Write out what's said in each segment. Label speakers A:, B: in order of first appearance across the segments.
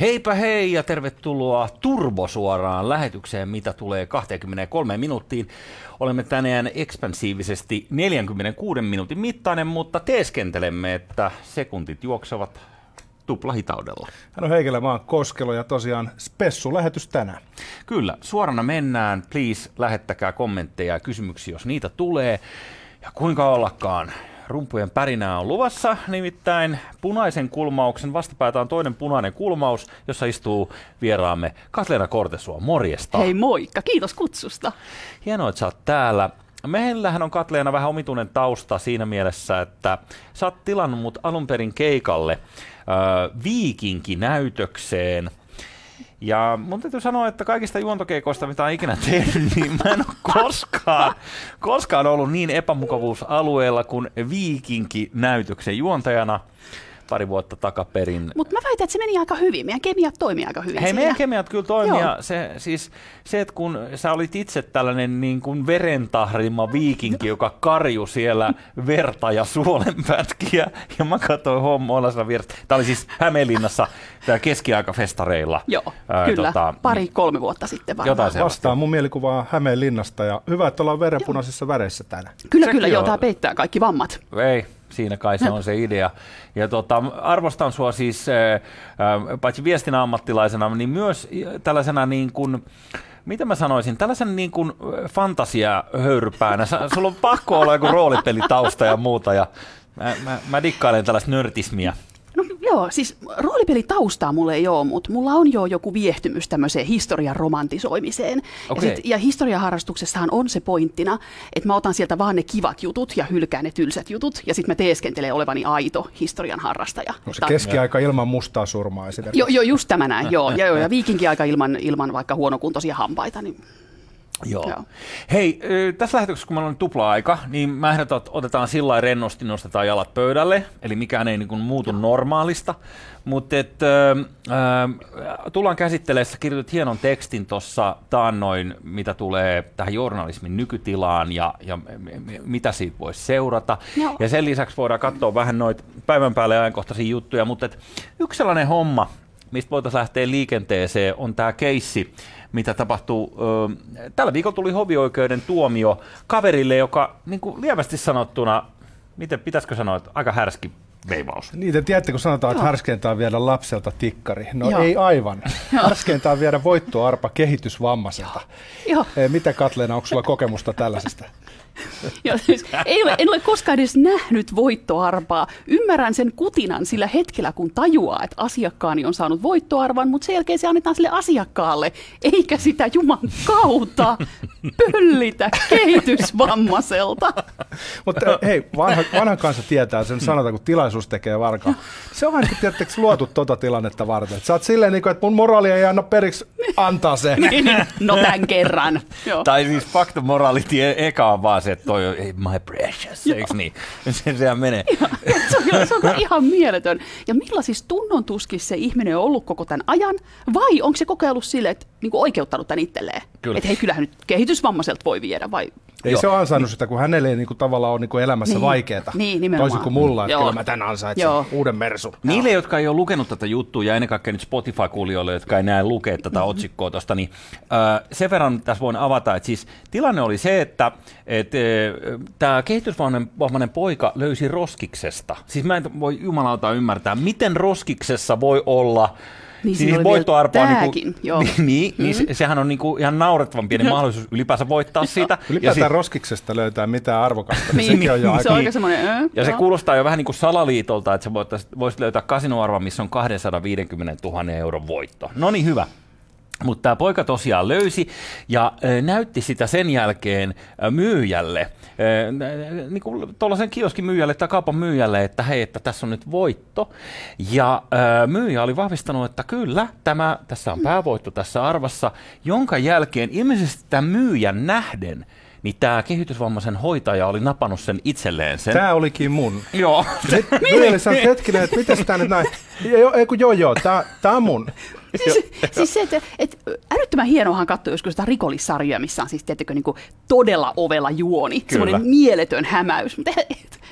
A: Heipä hei ja tervetuloa turbosuoraan lähetykseen, mitä tulee 23 minuuttiin. Olemme tänään ekspansiivisesti 46 minuutin mittainen, mutta teeskentelemme, että sekuntit juoksevat tuplahitaudella.
B: Hän on Heikelä vaan Koskelo ja tosiaan spessu-lähetys tänään.
A: Kyllä, suorana mennään. Please lähettäkää kommentteja ja kysymyksiä, jos niitä tulee. Ja kuinka ollakaan, rumpujen pärinää on luvassa, nimittäin punaisen kulmauksen vastapäätä on toinen punainen kulmaus, jossa istuu vieraamme Katleena Kortesua. Morjesta.
C: Hei moikka, kiitos kutsusta.
A: Hienoa, että sä oot täällä. Meillähän on Katleena vähän omituinen tausta siinä mielessä, että sä oot tilannut mut alun perin keikalle äh, viikinkinäytökseen – ja mun täytyy sanoa, että kaikista juontokeikoista, mitä on ikinä tehnyt, niin mä en ole koskaan, koskaan ollut niin epämukavuusalueella kuin viikinki-näytöksen juontajana pari vuotta takaperin.
C: Mutta mä väitän, että se meni aika hyvin. Meidän kemiat toimii aika hyvin
A: Hei,
C: siinä.
A: meidän kemiat kyllä toimii. Se, siis, se, että kun sä olit itse tällainen niin kuin verentahrima viikinki, joka karju siellä verta ja suolenpätkiä, ja mä katsoin hommoilla sitä vierestä. Tämä oli siis Hämeenlinnassa keskiaikafestareilla.
C: Joo, Ää, kyllä. Tota, Pari-kolme vuotta sitten varmaan.
B: Jotain Vastaa mun mielikuvaa Hämeenlinnasta, ja hyvä, että ollaan verenpunaisissa väreissä tänään.
C: Kyllä, Sekin kyllä, joo, tämä peittää kaikki vammat.
A: Ei, siinä kai se on se idea. Ja tota, arvostan sua siis äh, paitsi viestin ammattilaisena, niin myös tällaisena niin kuin, mitä mä sanoisin, tällaisen niin kuin fantasia-höyrypäänä. Sulla on pakko olla joku roolipelitausta ja muuta, ja mä, mä, mä dikkailen tällaista nörtismiä.
C: Joo, siis roolipelitaustaa mulle ei ole, mutta mulla on jo joku viehtymys tämmöiseen historian romantisoimiseen. Okay. Ja, sit, ja historiaharrastuksessahan on se pointtina, että mä otan sieltä vaan ne kivat jutut ja hylkään ne tylsät jutut, ja sitten mä teeskentelen olevani aito historian harrastaja.
B: No se keskiaika ilman mustaa surmaa esimerkiksi.
C: Joo, jo, just tämä näin, joo. Ja, joo, ja viikinkiaika ilman, ilman vaikka huonokuntoisia hampaita, niin
A: Joo. Joo. Hei, tässä lähetyksessä, kun meillä on tupla-aika, niin mä ehdotan, että otetaan sillä lailla rennosti, nostetaan jalat pöydälle, eli mikään ei niin kuin muutu normaalista. Mutta et, äh, tullaan käsittelemään, kirjoitit hienon tekstin tuossa taannoin, mitä tulee tähän journalismin nykytilaan ja, ja mitä siitä voisi seurata. Joo. Ja sen lisäksi voidaan katsoa vähän noita päivän päälle ajankohtaisia juttuja, mutta yksi sellainen homma, mistä voitaisiin lähteä liikenteeseen, on tämä keissi, mitä tapahtuu. Tällä viikolla tuli hovioikeuden tuomio kaverille, joka niin kuin lievästi sanottuna, miten pitäisikö sanoa, että aika härski veivaus.
B: Niitä tiedätte, kun sanotaan, että härskeintä on viedä lapselta tikkari. No Joo. ei aivan. härskeintä on viedä voittoarpa kehitysvammaiselta. Joo. Mitä Katleena, onko sulla kokemusta tällaisesta?
C: ja siis, ei ole, en ole koskaan edes nähnyt voittoarpaa. Ymmärrän sen kutinan sillä hetkellä, kun tajuaa, että asiakkaani on saanut voittoarvan, mutta sen jälkeen se annetaan sille asiakkaalle, eikä sitä Juman kautta pöllitä kehitysvammaiselta.
B: mutta hei, vanha, vanha kansa tietää sen sanota, kun tilaisuus tekee varkaa. Se on vähän kuin luotu tuota tilannetta varten. Et sä oot silleen, niin kuin, että mun moraali ei anna periksi antaa se.
C: Niin, no tämän kerran.
A: Tai siis fakta moraalitie eka on vaan se, että toi on hey, my precious, eikö niin? Se, sehän menee.
C: se on, se on ihan mieletön. Ja millaisissa tunnontuskissa se ihminen on ollut koko tämän ajan, vai onko se kokeillut sille, että niin oikeuttanut tämän itselleen? Että hei, kyllähän nyt kehitysvammaiselta voi viedä, vai
B: ei Joo. se ole ansainnut sitä, kun hänelle ei niin kuin, tavallaan ole niin kuin elämässä niin. vaikeaa.
C: Niin, nimenomaan.
B: Toisin kuin mulla, että Joo. kyllä mä tämän ansaitsen Joo. uuden mersu.
A: Niille, jotka ei ole lukenut tätä juttua, ja ennen kaikkea nyt Spotify-kuulijoille, jotka ei näe lukea tätä mm-hmm. otsikkoa tuosta, niin äh, sen verran tässä voin avata, että siis tilanne oli se, että et, äh, tämä kehitysvammainen poika löysi roskiksesta. Siis mä en voi jumalauta ymmärtää, miten roskiksessa voi olla
C: niin, siis voittoarpo on niin, kuin, joo.
A: niin, niin, mm-hmm. niin sehän on niin kuin ihan naurettavan pieni mahdollisuus ylipäänsä voittaa siitä.
B: Ylipäätään ja roskiksesta löytää mitään arvokasta, niin, niin, on jo
C: se on aika semmoinen,
A: äh, Ja se kuulostaa jo vähän niin kuin salaliitolta, että sä voisit löytää kasinoarva, missä on 250 000 euron voitto. No niin, hyvä. Mutta tämä poika tosiaan löysi ja näytti sitä sen jälkeen myyjälle, niin kuin tuollaisen kioskin myyjälle tai kaupan myyjälle, että hei, että tässä on nyt voitto. Ja myyjä oli vahvistanut, että kyllä, tämä, tässä on päävoitto tässä arvassa, jonka jälkeen ilmeisesti tämän myyjän nähden – niin tämä kehitysvammaisen hoitaja oli napannut sen itselleen sen.
B: Tämä olikin mun.
A: Joo.
B: Nyt niin. hetkinen, että miten tämä nyt näin? Ei kun joo, joo, tää, tää on mun.
C: Siis, siis se, että, että älyttömän hienoahan katsoa joskus sitä rikollissarjaa, missä on siis tiettäkö, niin todella ovella juoni,
A: Kyllä.
C: semmoinen mieletön hämäys. Mutta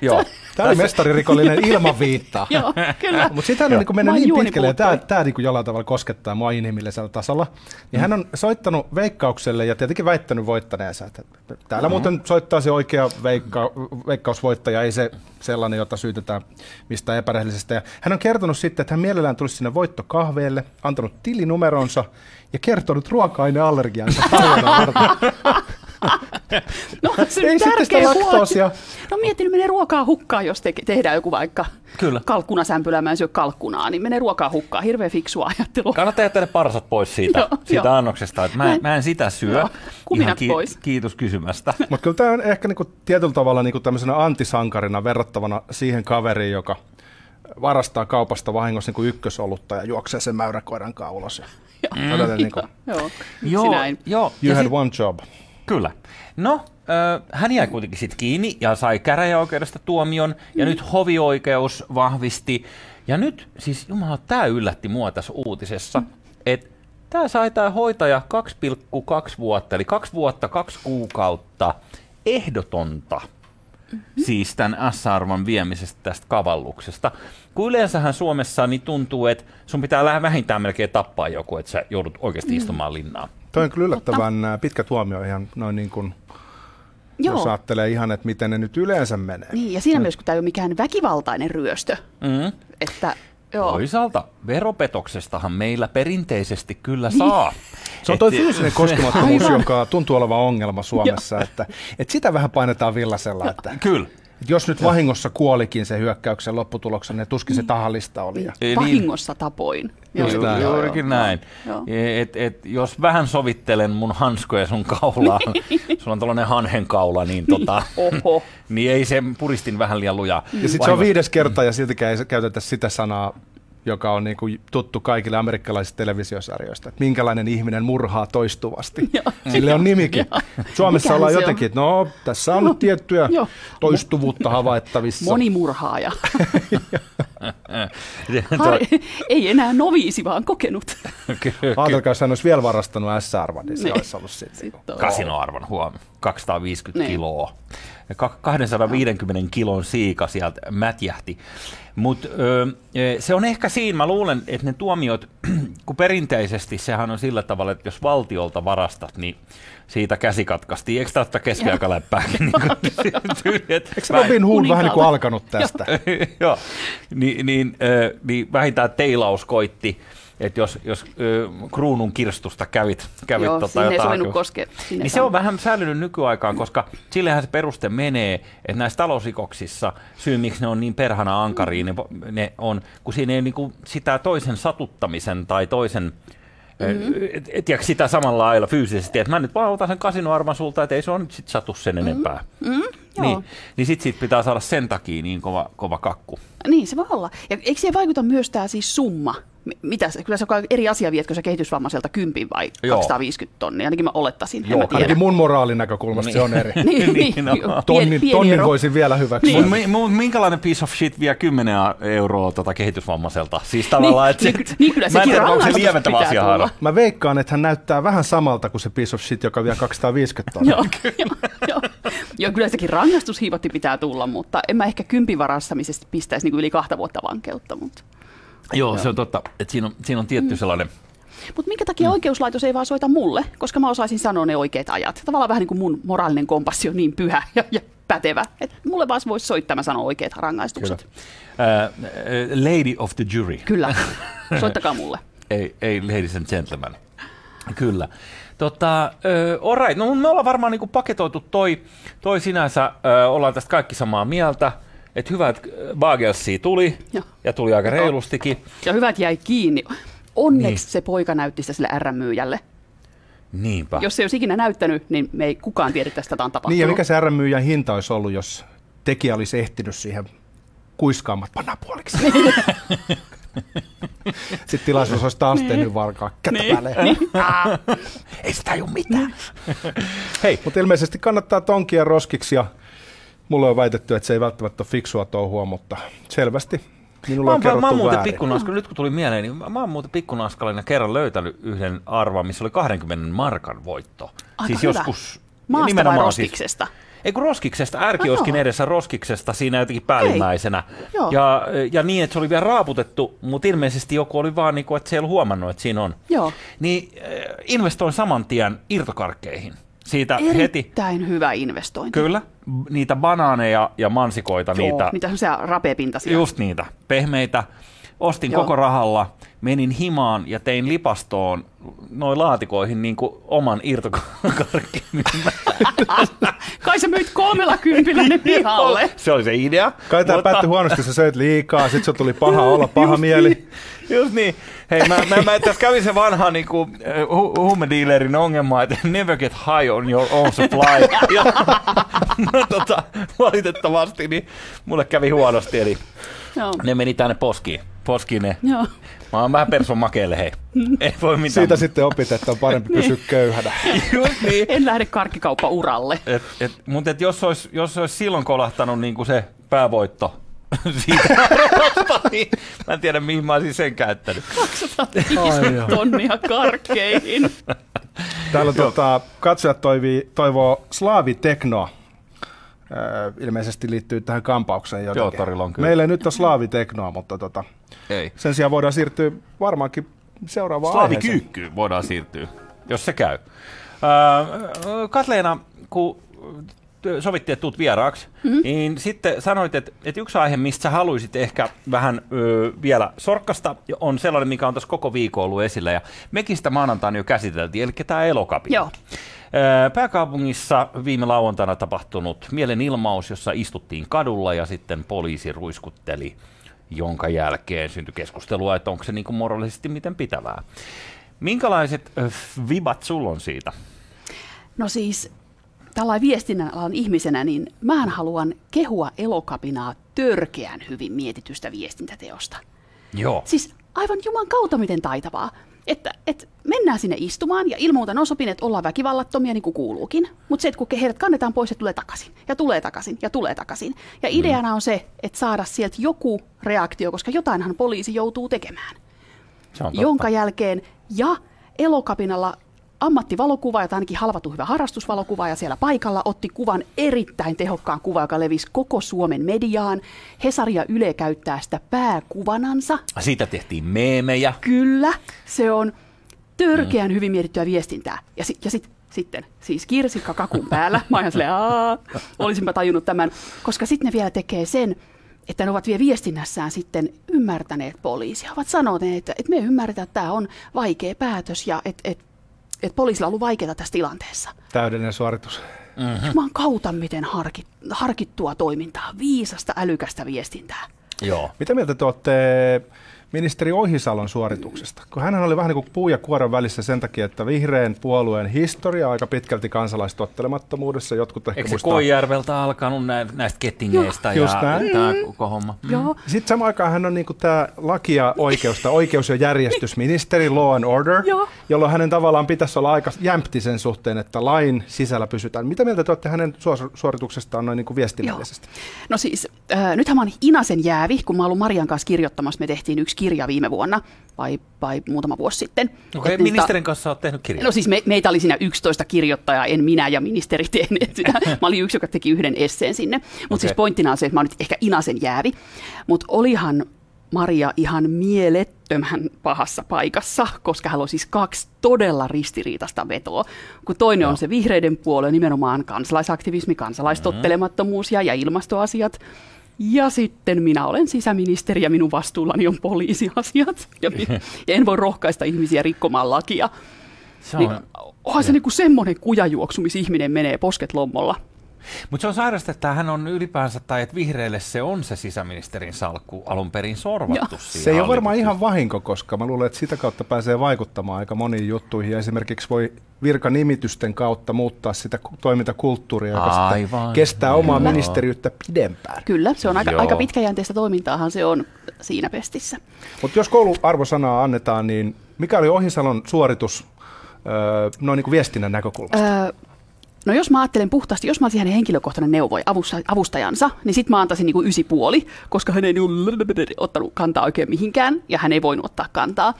A: Joo.
B: Tämä oli mestaririkollinen ilman viittaa.
C: Joo, kyllä.
B: Mutta sitten hän on niin mennyt niin pitkälle, ja tämä, tämä niin jollain tavalla koskettaa mua inhimillisellä tasolla. Niin hän on soittanut veikkaukselle ja tietenkin väittänyt voittaneensa. Että täällä muuten soittaa se oikea veikka, veikkausvoittaja, ei se sellainen, jota syytetään mistä epärehellisestä. Ja hän on kertonut sitten, että hän mielellään tulisi sinne voittokahveelle, antanut tilinumeronsa ja kertonut ruoka-aineallergiansa.
C: No, se
B: Ei
C: on
B: sitten sitä
C: tärkeä huoli.
B: laktoosia.
C: No mietin, menee ruokaa hukkaan, jos te- tehdään joku vaikka
A: Kyllä.
C: kalkkunasämpylä, mä en syö kalkkunaa, niin menee ruokaa hukkaan. Hirveän fiksua ajattelua.
A: Kannattaa jättää ne parsat pois siitä,
C: Joo,
A: siitä
C: joo.
A: annoksesta. Että mä, en, mä en sitä syö.
C: Joo, kuminat
A: Ihan
C: pois.
A: Kiitos kysymästä.
B: Mutta kyllä tämä on ehkä niinku tietyllä tavalla niinku tämmöisenä antisankarina verrattavana siihen kaveriin, joka varastaa kaupasta vahingossa niinku ykkösolutta ja juoksee sen mäyräkoiran ulos. Ja tällainen niinku,
C: Joo,
A: Joo,
C: Joo. näin.
A: joo.
B: you
A: Ja
B: had
A: sit-
B: one job.
A: Kyllä. No, äh, hän jäi kuitenkin sitten kiinni ja sai käräjäoikeudesta tuomion, ja
C: Mm.
A: nyt hovioikeus vahvisti. Ja nyt, siis jumala, tämä yllätti mua tässä uutisessa,
C: Mm.
A: että tämä sai tämä hoitaja 2,2 vuotta, eli kaksi vuotta, kaksi kuukautta ehdotonta.
C: Mm-hmm.
A: Siis tämän S-arvon viemisestä tästä kavalluksesta. Kun yleensähän Suomessa niin tuntuu, että sun pitää vähintään melkein tappaa joku, että sä joudut oikeasti
C: Mm.
A: istumaan linnaan.
B: Toi on kyllä yllättävän ää, pitkä tuomio ihan noin niin kuin,
C: Joo.
B: jos ajattelee ihan, että miten ne nyt yleensä menee.
C: Niin, ja siinä mielessä, kun tämä ei ole mikään väkivaltainen ryöstö,
A: Mm.
C: että joo.
A: Toisaalta veropetoksestahan meillä perinteisesti kyllä saa.
B: Se on toi
A: Et-
B: fyysinen koskemattomuus,
C: Aivan.
B: joka tuntuu olevan ongelma Suomessa, että, että sitä vähän painetaan villasella, että, että
A: Kyllä.
B: jos nyt vahingossa kuolikin se hyökkäyksen lopputuloksen, niin tuskin se tahallista oli. Ja,
A: Niin.
C: Vahingossa tapoin.
B: Just
C: Joo,
B: näin.
C: joo,
A: Juurikin
C: joo,
A: näin.
C: joo.
A: Et, et, jos vähän sovittelen mun hanskoja sun kaulaa, sulla on tällainen hanhenkaula, niin, tota,
C: Oho.
A: niin ei se puristin vähän liian lujaa.
B: ja sitten se on viides kerta ja siltikään ei käytetä sitä sanaa, joka on niin kuin tuttu kaikille amerikkalaisista televisiosarjoista, että minkälainen ihminen murhaa toistuvasti.
C: Joo.
B: Sille on nimikin. Suomessa
C: Mikähän
B: ollaan jotenkin, että no tässä on nyt tiettyä
C: Joo.
B: toistuvuutta havaittavissa.
C: Monimurhaaja. Har- ei enää noviisi, vaan kokenut.
B: Ajatelkaa, jos hän olisi vielä varastanut S-arvan, niin se
C: Niin.
B: olisi ollut sitten.
C: Sitten on.
A: kasinoarvon huom. 250
C: Niin.
A: kiloa. Ja ka- 250 kilon siika sieltä mätjähti. Mutta se on ehkä siinä, mä luulen, että ne tuomiot, kun perinteisesti sehän on sillä tavalla, että jos valtiolta varastat, niin siitä käsi katkaistiin. Eikö tämä keskiaikaläppääkin? niin
B: Eikö Robin Hood vähän niin kuin alkanut tästä?
A: Joo, niin, niin, niin vähintään teilaus koitti, että jos, jos ö, kruunun kirstusta kävit, kävit
C: Joo,
A: tota,
C: ei
A: jotain
C: koskea. Sinne
A: Niin se on vähän säilynyt nykyaikaan, koska sillehän se peruste menee, että näissä talousrikoksissa syy, miksi ne on niin perhana ankaria, ne, ne on, kun siinä ei niinku sitä toisen satuttamisen tai toisen mm-hmm. et, tiedätkö, sitä samalla lailla fyysisesti, että mä nyt vaan otan sen kasinoarvan sulta, että ei se on nyt sit satu sen enempää.
C: Mm, joo.
A: Niin, niin sit siitä pitää saada sen takia niin kova, kova kakku.
C: Niin, se voi olla. Ja eikö siihen vaikuta myös tämä siis summa? Mitä se, kyllä se on eri asia, vietkö sä kehitysvammaiselta 10 vai
A: Joo.
C: 250 tonnia, ainakin mä olettaisin,
A: Joo,
C: mä tiedä.
B: Ainakin mun moraalin näkökulmasta se on eri.
C: Niin,
A: Niin,
C: niin,
A: no.
C: joo,
B: Tonnin,
C: pieni, pieni
B: tonnin
C: ero.
B: voisin vielä hyväksyä.
A: Mut mi- mut minkälainen piece of shit vie 10 euroa tota kehitysvammaiselta? Siis tavallaan,
C: Niin,
A: että se,
C: niin, niin kyllä
A: mä en
C: sekin
A: tiedä, onko se lieventävä
C: pitää
A: asia
C: tulla.
A: Haara.
B: Mä veikkaan, että hän näyttää vähän samalta kuin se piece of shit, joka vie 250 tonnia.
C: Joo, joo, joo. joo, kyllä sekin rangaistushiivotti pitää tulla, mutta en mä ehkä kympin varastamisesta pistäisi niin yli kahta vuotta vankeutta. Mutta
A: Joo, se on totta, että siinä on, siinä on tietty sellainen,
C: Mutta minkä takia mm. oikeuslaitos ei vaan soita mulle, koska mä osaisin sanoa ne oikeat ajat. Tavallaan vähän niin kuin mun moraalinen kompassi on niin pyhä ja, ja pätevä, että mulle vaan voisi soittaa, mä sanon oikeat rangaistukset.
A: ää, lady of the jury.
C: Kyllä, soittakaa mulle.
A: Ei, ei ladies and gentlemen. Kyllä. Tota, ö, all right. No me ollaan varmaan niinku paketoitu toi, toi sinänsä, ö, ollaan tästä kaikki samaa mieltä, että hyvät Bagelsia tuli,
C: Joo.
A: ja tuli aika reilustikin.
C: Ja hyvät jäi kiinni. Onneksi
A: Niin.
C: se poika näytti sitä sille RM-myyjälle.
A: Niinpä.
C: Jos se ei olisi ikinä näyttänyt, niin me ei kukaan tiedä, että tätä on tapahtunut.
B: Niin ja mikä se RM-myyjän hinta olisi ollut, jos tekijä olisi ehtinyt siihen kuiskaamaan panapuoliksi. Sitten tilaisuus olisi taas tehnyt varkaa kättä
C: Niin,
B: väleen.
C: niin.
A: Ei sitä ole mitään. Hei,
B: Mutta ilmeisesti kannattaa tonkia roskiksi ja mulle on väitetty, että se ei välttämättä ole fiksua touhua, mutta selvästi Minulla
A: mä,
B: on
A: oon, mä oon
B: kerrottu
A: muuten
B: väärin.
A: pikkunaskalla, nyt kun tuli mieleen, niin mä, mä oon muuten pikkunaskalina kerran löytänyt yhden arvan, missä oli 20 markan voitto.
C: Aika
A: siis
C: hyvä.
A: joskus...
C: Maasta
A: nimenomaan
C: roskiksesta?
A: Ei kun roskiksesta, ärkioskin
C: joo.
A: edessä roskiksesta siinä jotenkin päällimmäisenä.
C: Joo.
A: Ja, ja niin, että se oli vielä raaputettu, mutta ilmeisesti joku oli vaan, niin kuin, että se ei ollut huomannut, että siinä on.
C: Joo.
A: Niin äh, investoin saman tien irtokarkkeihin. Siitä heti,
C: Erittäin hyvä investointi.
A: kyllä, niitä banaaneja ja mansikoita,
C: Joo,
A: niitä,
C: niitä rapeapintaisia.
A: just niitä, pehmeitä. Ostin
C: Joo.
A: koko rahalla, menin himaan ja tein lipastoon noin laatikoihin niin kuin oman irtokarkkin.
C: Kai sä myit kolmella kympillä ne pihalle.
A: se oli se idea.
B: Kai tämä
A: mutta-
B: päättyi huonosti, sä söit liikaa, sit se tuli paha olla, paha
A: Just
B: mieli.
A: Niin, just niin. Hei, mä, mä, mä tässä kävin se vanha niin kuin, hu- huumedealerin ongelma, että never get high on your own supply. ja, mä, tota, valitettavasti niin mulle kävi huonosti, eli
C: Joo.
A: ne meni tänne poskiin. Poskiin ne.
C: Joo.
A: Mä oon vähän persun makeelle, hei. Ei voi mitään.
B: Siitä sitten opit, että on parempi pysyä köyhänä.
A: Just niin.
C: En lähde karkkikauppa-uralle.
A: Et, et, mutta et jos, olisi, jos olisi silloin kolahtanut niin kuin se päävoitto siitä niin mä en tiedä mihin mä olisin sen käyttänyt.
C: 250 tonnia karkkeihin.
B: Täällä tota, katsojat toivii, toivoo slaaviteknoa. Öö, ilmeisesti liittyy tähän kampaukseen jotenkin.
A: Joo, torilla on kyllä.
B: Meillä ei nyt ole slaaviteknoa, mutta tota,
A: Ei.
B: sen sijaan voidaan siirtyä varmaankin seuraavaan.
A: Slaavikyykkyyn voidaan siirtyä, jos se käy. Öö, Katleena, kun sovittiin, että tuut vieraaksi, mm-hmm. niin sitten sanoit, että, että yksi aihe, mistä sä haluaisit ehkä vähän ö, vielä sorkkasta, on sellainen, mikä on tässä koko viikon ollut esillä, ja mekin sitä maanantaina jo käsiteltiin, eli tämä elokapina.
C: Joo.
A: Pääkaupungissa viime lauantaina tapahtunut mielenilmaus, jossa istuttiin kadulla ja sitten poliisi ruiskutteli, jonka jälkeen syntyi keskustelua, että onko se niin kuin moraalisesti miten pitävää. Minkälaiset vibat sulla on siitä?
C: No siis tällainen viestinnän alan ihmisenä, niin mä haluan kehua elokapinaa törkeän hyvin mietitystä viestintäteosta.
A: Joo.
C: Siis aivan juman kautta miten taitavaa. Että, että mennään sinne istumaan ja muuta on sopin, että ollaan väkivallattomia niin kuin kuuluukin. Mutta se, että kun heidät kannetaan pois, se tulee takaisin ja tulee takaisin ja tulee takaisin. Ja ideana on se, että saada sieltä joku reaktio, koska jotainhan poliisi joutuu tekemään.
A: se on totta.
C: jonka jälkeen ja elokapinalla ammattivalokuvaaja, tai ainakin halvattu hyvä harrastusvalokuvaaja siellä paikalla, otti kuvan erittäin tehokkaan kuvan, joka levisi koko Suomen mediaan. Hesari ja Yle käyttää sitä pääkuvanansa.
A: Siitä tehtiin meemejä.
C: Kyllä, se on törkeän hyvin mietittyä viestintää. Ja, si- ja sit, sitten, siis kirsikka kakun päällä. Mä oon silleen, Aa, olisinpa tajunnut tämän. Koska sitten ne vielä tekee sen, että ne ovat vielä viestinnässään sitten ymmärtäneet poliisia. Ovat sanoneet, että, että me ymmärretään, että tämä on vaikea päätös ja että, että, että poliisilla on ollut vaikeaa tässä tilanteessa.
B: Täydellinen suoritus.
A: Mm-hmm.
C: Juman kautta miten harkit, harkittua toimintaa, viisasta, älykästä viestintää.
A: Joo.
B: Mitä mieltä te olette ministeri Ohisalon suorituksesta? Kun hän oli vähän niin kuin puu ja kuoren välissä sen takia, että vihreän puolueen historia on aika pitkälti kansalaistottelemattomuudessa. Jotkut ehkä
A: Eikö se
B: muistaa.
A: Koijärveltä alkanut nä- näistä kettingeistä
B: Just
A: ja
B: näin.
A: tämä koko homma?
C: Joo,
B: Sitten samaan aikaan hän on niin tämä laki ja oikeus, tai oikeus- ja järjestysministeri, law and order,
C: Joo.
B: jolloin hänen tavallaan pitäisi olla aika jämpti sen suhteen, että lain sisällä pysytään. Mitä mieltä te olette hänen suorituksestaan noin niin kuin viestinnällisesti?
C: No siis, äh, nythän mä oon Inasen jäävi, kun mä oon ollut Marian kanssa kirjoittamassa. Me tehtiin yksi kirja viime vuonna, vai, vai muutama vuosi sitten.
A: Okei,
C: niistä-
A: ministerin kanssa olet tehnyt kirjaa.
C: No siis me, meitä oli siinä 11 kirjoittajaa, en minä ja ministeri tehneet sitä. Mä olin yksi, joka teki yhden esseen sinne. Mutta okay. siis pointtina on se, että mä oon nyt ehkä Inasen jäävi. Mutta olihan Maria ihan mielettömän pahassa paikassa, koska hän on siis kaksi todella ristiriitasta vetoa. Kun toinen on se vihreiden puolue, nimenomaan kansalaisaktivismi, kansalaistottelemattomuus ja, ja ilmastoasiat. Ja sitten minä olen sisäministeri ja minun vastuullani on poliisiasiat. Ja, mi- ja en voi rohkaista ihmisiä rikkomaan lakia.
A: se
C: Niin,
A: on,
C: onhan se niinku semmoinen kujajuoksu, missä ihminen menee posket lommolla.
A: Mutta se on sairasta, että hän on ylipäänsä, tai että vihreille se on se sisäministerin salkku alun perin sorvattu
C: Joo.
B: Se ei ole varmaan ihan vahinko, koska mä luulen, että sitä kautta pääsee vaikuttamaan aika moniin juttuihin. Ja esimerkiksi voi virkanimitysten kautta muuttaa sitä ku- toimintakulttuuria, joka
A: Aivan.
B: kestää omaa
A: Joo.
B: ministeriyttä pidempään.
C: Kyllä, se on aika,
A: Joo.
C: aika pitkäjänteistä toimintaahan se on siinä pestissä.
B: Mutta jos kouluarvosanaa annetaan, niin mikä oli Ohisalon suoritus öö, noin niin kuin viestinnän näkökulmasta?
C: Öö, No jos mä ajattelen puhtaasti, jos mä olisin hänen henkilökohtainen neuvoja, avustajansa, niin sit mä antaisin niinku ysi puoli, koska hän ei niinku ottanut kantaa oikein mihinkään, ja hän ei voinut ottaa kantaa.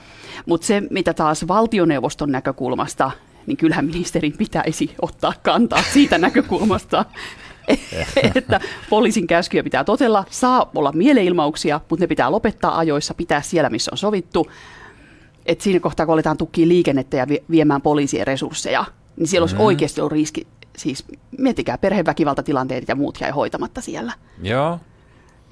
C: Mutta se, mitä taas valtioneuvoston näkökulmasta, niin kyllähän ministerin pitäisi ottaa kantaa siitä näkökulmasta, että poliisin käskyjä pitää totella, saa olla mieleilmauksia, mutta ne pitää lopettaa ajoissa, pitää siellä, missä on sovittu. Et siinä kohtaa, kun aletaan tukkia liikennettä ja viemään poliisien resursseja, niin siellä mm-hmm. olisi oikeasti ollut riski, siis miettikää perheväkivaltatilanteet ja muut jäi hoitamatta siellä.
A: Joo.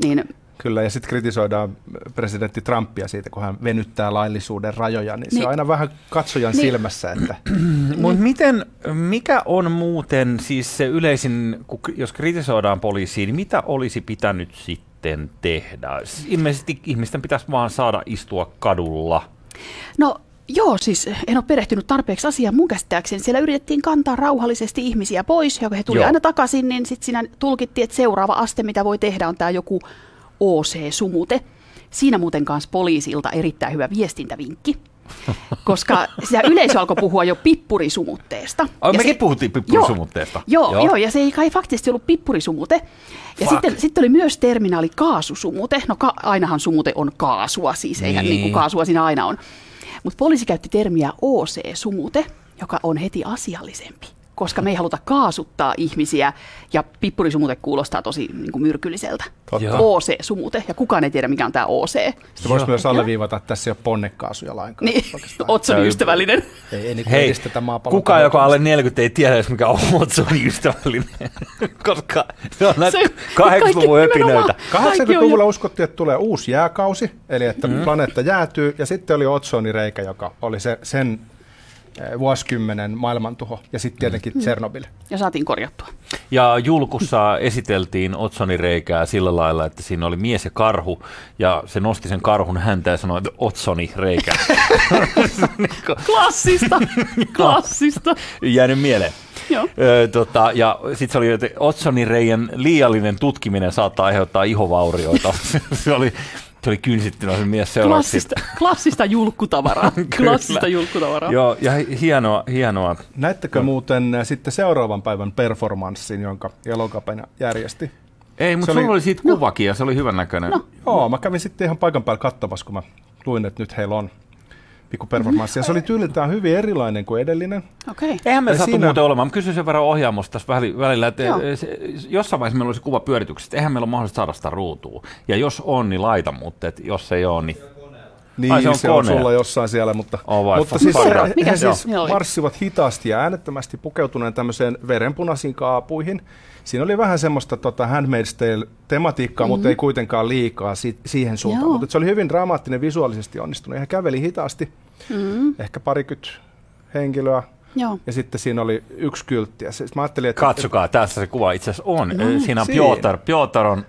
C: Niin
B: Kyllä, ja sitten kritisoidaan presidentti Trumpia siitä, kun hän venyttää laillisuuden rajoja, niin, niin. se on aina vähän katsojan niin. silmässä. Että...
A: Mutta miten, mikä on muuten siis se yleisin, kun, jos kritisoidaan poliisiin, niin mitä olisi pitänyt sitten tehdä? Ilmeisesti ihmisten pitäisi vaan saada istua kadulla.
C: No Joo, siis en ole perehtynyt tarpeeksi asiaan mun käsittääkseni. Siellä yritettiin kantaa rauhallisesti ihmisiä pois, ja kun he tuli Joo. aina takaisin, niin sitten siinä tulkittiin, että seuraava aste, mitä voi tehdä, on tämä joku OC-sumute. Siinä muuten kanssa poliisilta erittäin hyvä viestintävinkki. Koska sitä yleisö alkoi puhua jo pippurisumutteesta.
A: Oh, mekin se, puhuttiin pippurisumutteesta.
C: Joo, joo, joo, ja se ei kai faktisesti ollut pippurisumute. Ja sitten, sitten oli myös terminaali kaasusumute. No ka, ainahan sumute on kaasua, siis niin. eihän niin kuin kaasua siinä aina on. Mutta poliisi käytti termiä OC-sumute, joka on heti asiallisempi koska me ei haluta kaasuttaa ihmisiä ja pippurisumute kuulostaa tosi niin kuin myrkylliseltä. OC-sumute ja kukaan ei tiedä mikä on tämä OC.
B: Sitten voisi myös alleviivata, että tässä ei ole ponnekaasuja lainkaan.
C: Niin, otsoni ystävällinen.
B: Ei, ei niin
A: Hei, kukaan, joka alle 40 ei tiedä edes mikä on otsoni ystävällinen, koska se on näitä 80-luvun öpinöitä.
B: 80-luvulla uskottiin, että tulee uusi jääkausi, eli että mm. planeetta jäätyy, ja sitten oli otsonireikä, joka oli se, sen vuosikymmenen maailmantuho ja sitten tietenkin mm. Tsernobyl.
C: Ja saatiin korjattua.
A: Ja julkussa esiteltiin Otsoni-reikää sillä lailla, että siinä oli mies ja karhu, ja se nosti sen karhun häntä ja sanoi, että Otsoni-reikä.
C: Klassista, klassista.
A: Jäänyt mieleen. Joo. Ö, tota, ja sitten se oli, että Otsoni-reijän liiallinen tutkiminen saattaa aiheuttaa ihovaurioita. se oli se oli kynsittynä se mies seuraavaksi.
C: Klassista, klassista julkkutavaraa. klassista julkkutavaraa.
A: Joo, ja hienoa. hienoa.
B: Näettekö muuten äh, sitten seuraavan päivän performanssin, jonka Elokapena järjesti?
A: Ei, mutta se sulla oli, oli siitä no. kuvakin ja se oli hyvän näköinen. No.
B: Joo, mä kävin sitten ihan paikan päällä kattavassa, kun mä luin, että nyt heillä on pikku performanssi. Ja se oli tyyliltään hyvin erilainen kuin edellinen.
C: Okay.
A: Eihän me saatu siinä... muuten olemaan. Mä kysyin sen verran ohjaamosta tässä välillä, että Joo. se, jossain vaiheessa meillä olisi kuva pyörityksestä. Eihän meillä ole mahdollista saada sitä ruutua. Ja jos on, niin laita, mutta et jos ei ole, niin...
B: Niin, Ai, se on, se on sulla jossain siellä, mutta,
A: oh,
B: mutta siis he, he siis marssivat hitaasti ja äänettömästi pukeutuneen tämmöiseen verenpunaisiin kaapuihin. Siinä oli vähän semmoista tota, Handmaid's Tale-tematiikkaa, mm-hmm. mutta ei kuitenkaan liikaa si- siihen suuntaan. Mutta se oli hyvin dramaattinen, visuaalisesti onnistunut. Hän käveli hitaasti, mm-hmm. ehkä parikymmentä henkilöä. Joo. Ja sitten siinä oli yksi kyltti. Ja siis mä ajattelin, että,
A: Katsokaa, tässä se kuva itse asiassa on. No, siinä on Piotr. Piotr on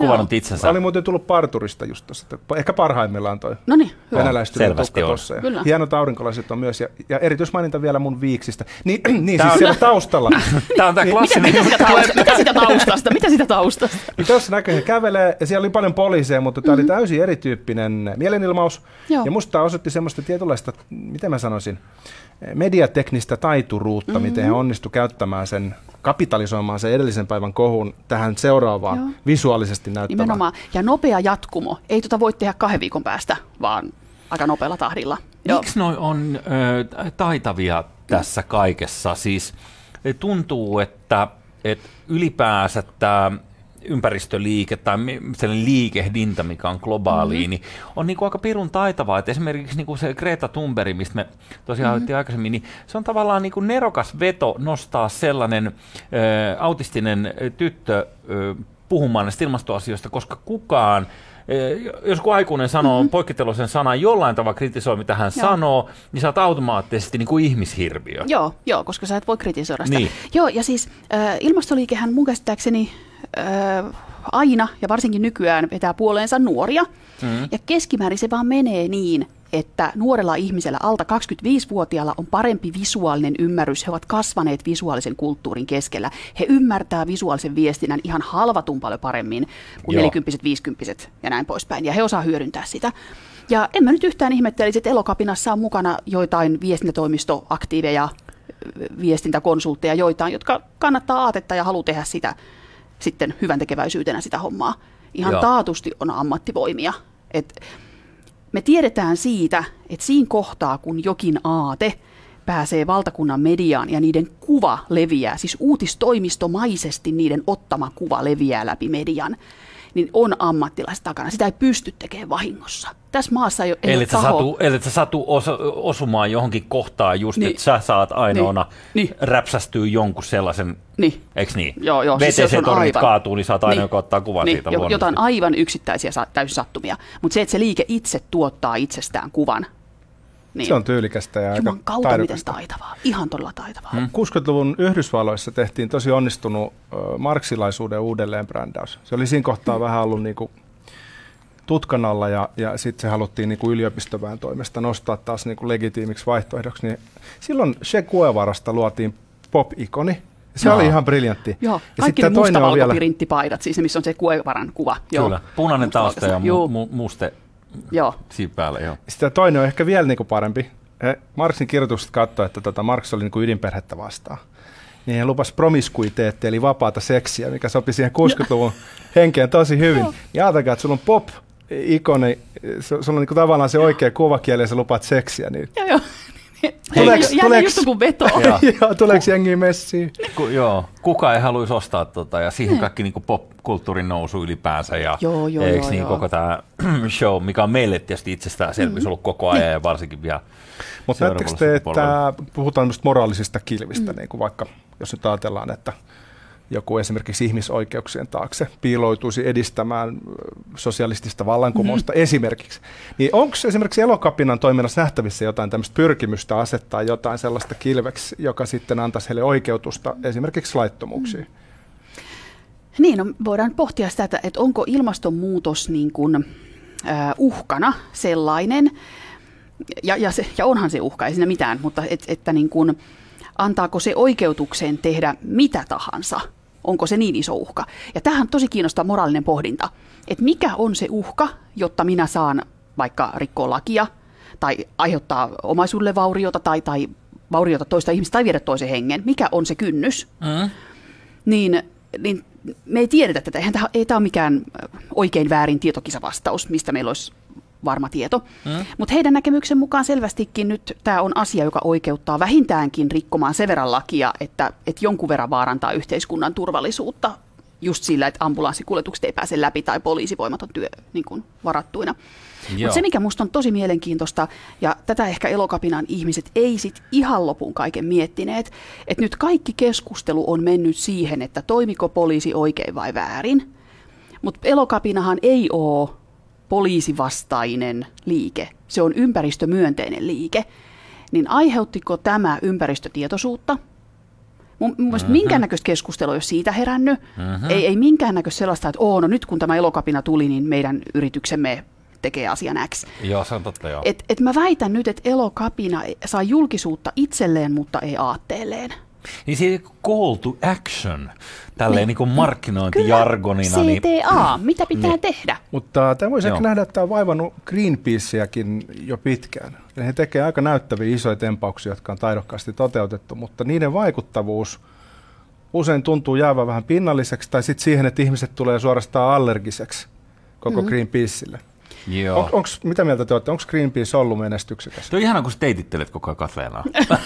A: kuvannut itsensä.
B: Oli muuten tullut parturista just tuossa. Ehkä parhaimmillaan toi
C: no niin,
B: venäläistynyt tukka tuossa. Hienot aurinkolaiset on myös. Ja, ja erityismaininta vielä mun viiksistä. Ni, niin tämä siis on, siellä taustalla.
A: tämä on tämä klassinen.
C: Mitä, mitä, tausta, mitä sitä taustasta? Mitä sitä taustasta?
B: Niin tuossa näkyy, he kävelee ja siellä oli paljon poliiseja, mutta tämä mm-hmm. oli täysin erityyppinen mielenilmaus. Joo. Ja musta tämä osoitti semmoista tietynlaista, miten mä sanoisin, mediateknistä taituruutta, mm-hmm. miten he onnistu käyttämään sen, kapitalisoimaan sen edellisen päivän kohun tähän seuraavaan Joo. visuaalisesti näyttävään. Nimenomaan.
C: Ja nopea jatkumo. Ei tuota voi tehdä kahden viikon päästä, vaan aika nopealla tahdilla.
A: Miksi noi on ö, taitavia tässä kaikessa? Siis tuntuu, että, että ylipäänsä tämä ympäristöliike tai sellainen liikehdintä, mikä on globaali, mm-hmm. niin on niin kuin aika pirun taitavaa. Että esimerkiksi niin kuin se Greta Thunberg, mistä me tosiaan mm-hmm. aikaisemmin, niin se on tavallaan niin kuin nerokas veto nostaa sellainen ö, autistinen tyttö ö, puhumaan näistä ilmastoasioista, koska kukaan jos joku aikuinen sanoo mm-hmm. poikkiteloisen sanan, jollain tavalla kritisoi, mitä hän joo. sanoo, niin sä oot automaattisesti niin kuin ihmishirviö.
C: Joo, joo, koska sä et voi kritisoida sitä. Niin. Joo, ja siis äh, ilmastoliikehän mun käsittääkseni aina ja varsinkin nykyään vetää puoleensa nuoria. Mm. Ja keskimäärin se vaan menee niin, että nuorella ihmisellä alta 25-vuotiaalla on parempi visuaalinen ymmärrys. He ovat kasvaneet visuaalisen kulttuurin keskellä. He ymmärtää visuaalisen viestinnän ihan halvatun paljon paremmin kuin 40 50 ja näin poispäin. Ja he osaa hyödyntää sitä. Ja en mä nyt yhtään ihmettelisi, että Elokapinassa on mukana joitain viestintätoimistoaktiiveja, viestintäkonsultteja joitain, jotka kannattaa aatetta ja haluaa tehdä sitä sitten hyvän tekeväisyytenä sitä hommaa. Ihan
A: Joo.
C: taatusti on ammattivoimia. Et me tiedetään siitä, että siinä kohtaa, kun jokin aate pääsee valtakunnan mediaan ja niiden kuva leviää, siis uutistoimistomaisesti niiden ottama kuva leviää läpi median, niin on ammattilaiset takana. Sitä ei pysty tekemään vahingossa. Tässä maassa ei, ei
A: Eli
C: ole
A: sä, satu, eli sä satu os, osumaan johonkin kohtaan just,
C: Niin.
A: että sä saat ainoana
C: Niin. Niin.
A: räpsästyä jonkun sellaisen,
C: Niin.
A: eikö niin?
C: Joo, joo, siis
A: VTC-tornit
C: aivan-
A: kaatuu, niin saat ainoa,
C: Niin.
A: joka ottaa kuvan
C: niin,
A: siitä.
C: Jotain aivan yksittäisiä täysin sattumia. Mutta se, että se liike itse tuottaa itsestään kuvan, niin
B: Se on tyylikästä ja aika
C: Juman kautta miten taitavaa. Ihan todella taitavaa.
A: Hmm.
B: 60-luvun Yhdysvalloissa tehtiin tosi onnistunut marksilaisuuden uudelleenbrändäys. Se oli siinä kohtaa vähän ollut niinku tutkan alla ja, ja sitten se haluttiin niinku yliopistoväen toimesta nostaa taas niinku legitiimiksi vaihtoehdoksi. Niin silloin Che Guevarasta luotiin pop-ikoni. Se
A: Joo.
B: oli ihan briljantti.
C: Joo,
B: ja
C: kaikki
B: sitten
C: ne
B: on vielä,
C: mustavalkopirinttipaidat, siis ne, missä on se Kuevaran kuva. Joo.
A: Kyllä, punainen tausta ja mu, mu, muste
C: joo.
A: siinä päällä, joo.
B: sitten toinen on ehkä vielä niinku parempi. Marksin kirjoitukset katsoi, että tota Marx oli niinku ydinperhettä vastaan. Niin he lupasi promiskuiteetti, eli vapaata seksiä, mikä sopi siihen 60-luvun henkeen tosi hyvin. Ja ajatelkaa, että sulla on pop-ikoni, su- sulla on niinku tavallaan se oikea kuvakieli ja sä lupaat seksiä. Niin...
C: Joo, joo.
B: Tuleeks-
C: Jännä
B: tuleeks-
C: juttu.
A: Joo.
B: Joo, tuleeko jengiä messiin?
A: Ku, joo, kuka ei haluaisi ostaa tota, ja siihen kaikki niin pop-kulttuurin nousu ylipäänsä ja
C: Joo, joo,
A: eiks
C: joo,
A: niin
C: joo.
A: koko tämä show, mikä on meille tietysti itsestäänselvyys ollut koko ajan ja varsinkin vielä
B: Mutta näettekö te, että puhutaan moraalisista kilvistä, mm. niin kuin vaikka jos nyt ajatellaan, että joku esimerkiksi ihmisoikeuksien taakse piiloutuisi edistämään sosialistista vallankumousta mm-hmm. esimerkiksi, niin onko esimerkiksi elokapinan toiminnassa nähtävissä jotain tämmöistä pyrkimystä asettaa jotain sellaista kilveksi, joka sitten antaisi heille oikeutusta esimerkiksi laittomuuksiin? Mm.
C: Niin, no, voidaan pohtia sitä, että, että onko ilmastonmuutos niin kuin, äh, uhkana sellainen, ja, ja, se, ja onhan se uhka, ei siinä mitään, mutta et, että niin kuin, antaako se oikeutukseen tehdä mitä tahansa, onko se niin iso uhka. Ja tähän on tosi kiinnostava moraalinen pohdinta, että mikä on se uhka, jotta minä saan vaikka rikkoa lakia, tai aiheuttaa omaisuudelle vauriota, tai, tai vauriota toista ihmistä, tai viedä toisen hengen, mikä on se kynnys,
A: Mm.
C: niin, niin me ei tiedetä tätä. Eihän tämä, ei tämä ole mikään oikein väärin tietokisavastaus, mistä meillä olisi varma tieto. Mm. Mutta heidän näkemyksen mukaan selvästikin nyt tämä on asia, joka oikeuttaa vähintäänkin rikkomaan sen verran lakia, että, että jonkun verran vaarantaa yhteiskunnan turvallisuutta just sillä, että ambulanssikuljetukset ei pääse läpi tai poliisivoimat on työ, niin kuin varattuina. Mutta se, mikä musta on tosi mielenkiintoista, ja tätä ehkä elokapinan ihmiset ei sit ihan lopun kaiken miettineet, että nyt kaikki keskustelu on mennyt siihen, että toimiko poliisi oikein vai väärin. Mutta elokapinahan ei ole poliisivastainen liike, se on ympäristömyönteinen liike. Niin aiheuttiko tämä ympäristötietoisuutta? Mun, mun mielestä minkäännäköistä keskustelua ei ole siitä herännyt. Ei, ei minkäännäköistä sellaista, että Oo, no nyt kun tämä elokapina tuli, niin meidän yrityksemme tekee asian X.
A: Joo, se on totta, joo.
C: Et, et mä väitän nyt, että elokapina saa julkisuutta itselleen, mutta ei aatteelleen.
A: Niin se call to action, tälleen niin kuin markkinointijargonina, niin
C: CTA, mitä pitää
A: Niin.
C: tehdä?
B: Mutta tämä voisi ehkä nähdä, että tämä on vaivannut Greenpeaceäkin jo pitkään. Eli he tekevät aika näyttäviä isoja tempauksia, jotka on taidokkaasti toteutettu, mutta niiden vaikuttavuus usein tuntuu jäävän vähän pinnalliseksi, tai sitten siihen, että ihmiset tulee suorastaan allergiseksi koko mm. Greenpeaceille.
A: Joo.
B: On, onks, mitä mieltä te olette? Onko Greenpeace ollut menestyksekäs?
A: Se on ihana, kun sä teitittelet koko ajan Katreenaa.
B: Mä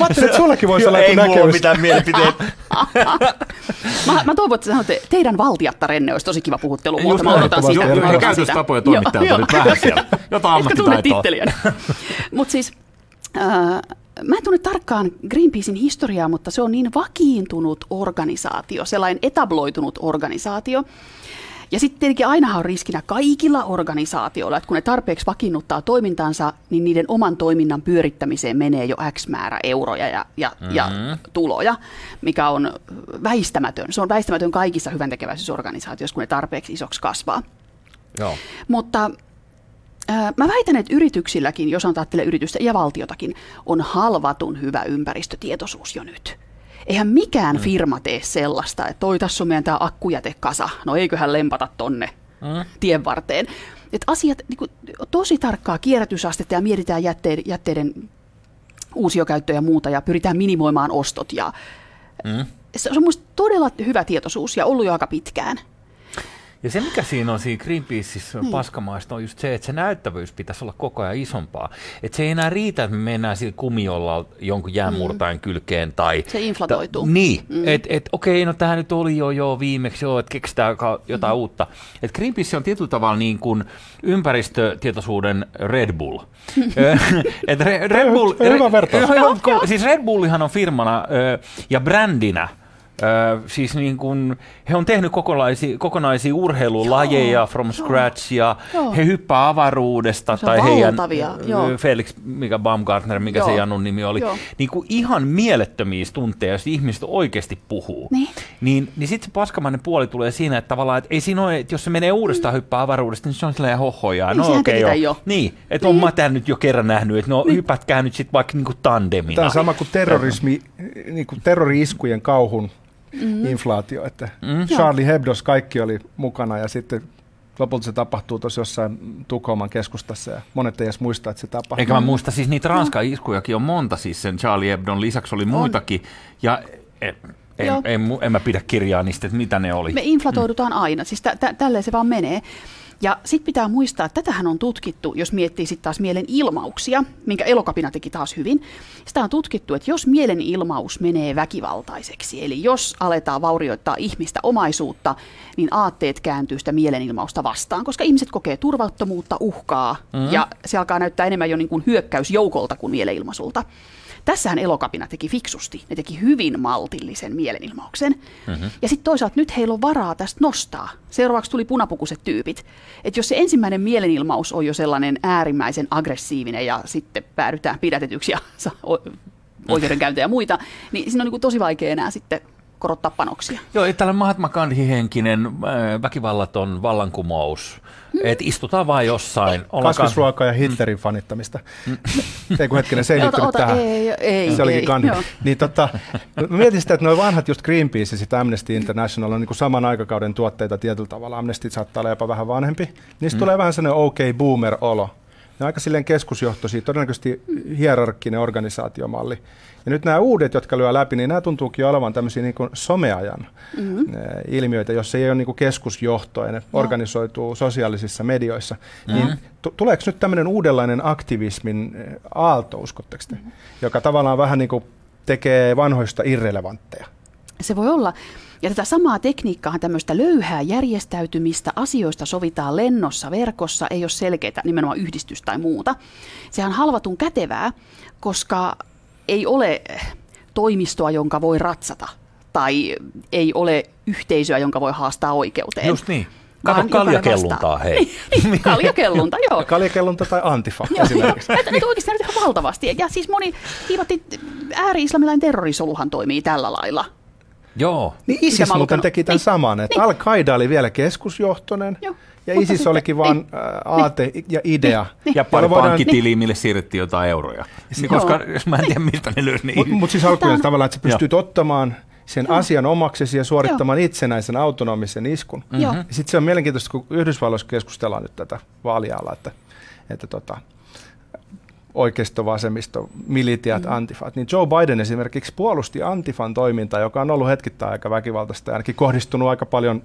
B: ajattelin, että sullakin voisi olla
A: ei
B: joku
A: mulla ole
B: näkemys.
A: mitään mielipiteitä.
C: Mä, mä toivon, että sanotte, teidän valtiattarenne olisi tosi kiva puhuttelu.
A: Just
C: Mä odotan
B: näin.
C: mä odotan
A: Käytöstapoja toimittajalta
C: Joo,
A: nyt
C: joo.
A: vähän siellä. Jotain ammattitaitoa.
C: Mutta siis, äh, mä en tunne tarkkaan Greenpeacein historiaa, mutta se on niin vakiintunut organisaatio, sellainen etabloitunut organisaatio. Ja sitten tietenkin ainahan on riskinä kaikilla organisaatioilla, että kun ne tarpeeksi vakiinnuttaa toimintansa, niin niiden oman toiminnan pyörittämiseen menee jo X määrä euroja ja, ja, mm-hmm. ja tuloja, mikä on väistämätön. Se on väistämätön kaikissa hyväntekeväisyysorganisaatioissa, kun ne tarpeeksi isoksi kasvaa.
A: Joo.
C: Mutta äh, mä väitän, että yrityksilläkin, jos on ajattelee yritystä ja valtiotakin, on halvatun hyvä ympäristötietoisuus jo nyt. Eihän mikään mm. firma tee sellaista, että toi tässä on meidän tämä akkujätekasa, no eiköhän lempata tonne mm. tien varteen. Et asiat niin kuin, tosi tarkkaa kierrätysastetta ja mietitään jätteiden, jätteiden uusiokäyttöä ja muuta ja pyritään minimoimaan ostot. Ja mm. Se on minusta todella hyvä tietoisuus ja ollut jo aika pitkään.
A: Ja se, mikä siinä on siinä Greenpeaceissa niin. paskamaista, on just se, että se näyttävyys pitäisi olla koko ajan isompaa. Että se ei enää riitä, että me mennään sillä kumiolla jonkun jäänmurtajan mm. kylkeen. Tai,
C: se inflatoituu.
A: Ta, niin, mm. että et, okei, no tämä nyt oli jo, jo viimeksi, joo, että keksitään jotain mm. uutta. Että Greenpeace on tietyllä tavalla niin kuin ympäristötietoisuuden Red Bull. et Red, Red Bull,
B: Hyvä vertaus.
A: Siis Red Bullihan on firmana ja brändinä Ö, siis niin kun, he on tehnyt kokonaisia, kokonaisia urheilulajeja joo, from scratch ja joo. he hyppää avaruudesta.
C: Se tai heidän joo.
A: Felix mikä Baumgartner, mikä joo. se Janun nimi oli. Niin kuin ihan mielettömiä tunteja, jos ihmiset oikeasti puhuu. Niin, niin, niin sitten se paskamainen puoli tulee siinä, että tavallaan, että ei siinä ole, että jos se menee uudestaan mm. hyppää avaruudesta, niin se on silleen hohojaa. Niin, no okei okay, jo. Niin, että niin. on mä tämän nyt jo kerran nähnyt, että no niin. hypätkää nyt sitten vaikka niin kuin tandemina.
B: Tämä on sama kuin terrorismi, niin kuin terrori-iskujen kauhun mm-hmm. inflaatio. Että mm-hmm. Charlie Hebdos kaikki oli mukana ja sitten lopulta se tapahtuu tuossa jossain Tukholman keskustassa ja monet ei edes muista, että se tapahtuu.
A: Eikä mä muista, siis niitä Ranskan iskujakin on monta, siis sen Charlie Hebdon lisäksi oli muitakin. On. Ja en, en, en, en mä pidä kirjaa niistä, että mitä ne oli.
C: Me inflatoidutaan mm. aina, siis tä, tä, tälleen se vaan menee. Ja sitten pitää muistaa, että tätähän on tutkittu, jos miettii sitten taas mielen ilmauksia, minkä elokapina teki taas hyvin. Sitä on tutkittu, että jos mielen ilmaus menee väkivaltaiseksi, eli jos aletaan vaurioittaa ihmistä omaisuutta, niin aatteet kääntyy sitä mielenilmausta vastaan, koska ihmiset kokee turvattomuutta, uhkaa, mm-hmm. ja se alkaa näyttää enemmän jo niin kuin hyökkäysjoukolta kuin mielenilmaisulta. Tässähän elokapina teki fiksusti. Ne teki hyvin maltillisen mielenilmauksen. Mm-hmm. Ja sitten toisaalta nyt heillä on varaa tästä nostaa. Seuraavaksi tuli punapukuiset tyypit. Että jos se ensimmäinen mielenilmaus on jo sellainen äärimmäisen aggressiivinen ja sitten päädytään pidätetyksi ja oikeudenkäyntejä ja muita, niin siinä on niin tosi vaikea enää sitten korottaa panoksia.
A: Joo, tällä Mahatma Gandhi henkinen äh, väkivallaton vallankumous, mm. että istutaan vain jossain.
B: Kasvisruokaa ja Hitlerin fanittamista. Mm. ei kun hetkinen, se ei liittynyt ota, tähän.
C: Ei, ei,
B: se olikin Gandhi. Niin, tota, mietin sitä, että nuo vanhat just Greenpeace ja Amnesty International on niin kuin saman aikakauden tuotteita tietyllä tavalla. Amnesty saattaa olla jopa vähän vanhempi. Niistä mm. tulee vähän sellainen OK boomer-olo. Ne on aika silleen keskusjohtoisia, todennäköisesti hierarkkinen organisaatiomalli. Ja nyt nämä uudet, jotka lyö läpi, niin nämä tuntuukin olevan tämmöisiä niin kuin someajan mm-hmm. ilmiöitä, jos ei ole niin kuin keskusjohto ja ne no. organisoituu sosiaalisissa medioissa. Mm-hmm. Niin t- tuleeko nyt tämmöinen uudenlainen aktivismin aalto, uskotteko te, mm-hmm. joka tavallaan vähän niin kuin tekee vanhoista irrelevantteja?
C: Se voi olla. Ja tätä samaa tekniikkaa, tämmöistä löyhää järjestäytymistä, asioista sovitaan lennossa, verkossa, ei ole selkeää nimenomaan yhdistys tai muuta. Sehän halvatun kätevää, koska ei ole toimistoa, jonka voi ratsata, tai ei ole yhteisöä, jonka voi haastaa oikeuteen.
A: Just niin. Kato kaljakelluntaa, hei.
C: Niin, kaljakellunta, joo.
B: Kaljakellunta tai antifa esimerkiksi.
C: Että niin. oikeasti ihan valtavasti. Ja siis moni kiivatti ääri-islamilainen terrorisoluhan toimii tällä lailla.
A: Joo.
B: Niin ISIS muuten teki tämän niin. saman, että niin. Al-Qaida oli vielä keskusjohtoinen. Joo. Ja Mutta ISIS sitten, olikin vain niin, aate niin, ja idea.
A: Niin, ja pari pankkitiliä, mille siirrettiin jotain euroja. Niin, koska jos mä en tiedä, mistä ne löysi. Niin...
B: Mutta mut siis alkuun tavallaan, että sä pystyt ottamaan sen Joo. asian omaksesi ja suorittamaan Joo. itsenäisen autonomisen iskun. Mm-hmm. Sitten se on mielenkiintoista, kun Yhdysvalloissa keskustellaan nyt tätä vaalialaa, että, että tota, oikeisto, vasemmisto, militiat, mm. antifat, niin Joe Biden esimerkiksi puolusti antifan toimintaa, joka on ollut hetkittäin aika väkivaltaista ja ainakin kohdistunut aika paljon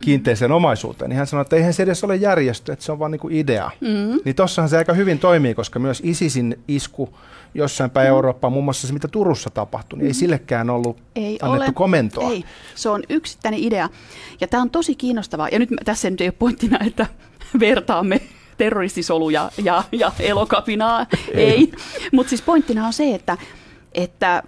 B: kiinteiseen omaisuuteen, niin hän sanoi, että eihän se edes ole järjestö, että se on vain niin idea. Mm. Niin tossahan se aika hyvin toimii, koska myös ISISin isku jossain päin mm. Eurooppaa, muun muassa se, mitä Turussa tapahtui, niin mm. ei sillekään ollut ei annettu ole. komentoa.
C: Ei, se on yksittäinen idea. Ja tämä on tosi kiinnostavaa. Ja nyt tässä nyt ei ole pointtina, että vertaamme terroristisoluja ja, ja elokapinaa, ei. Mutta siis pointtina on se, että, että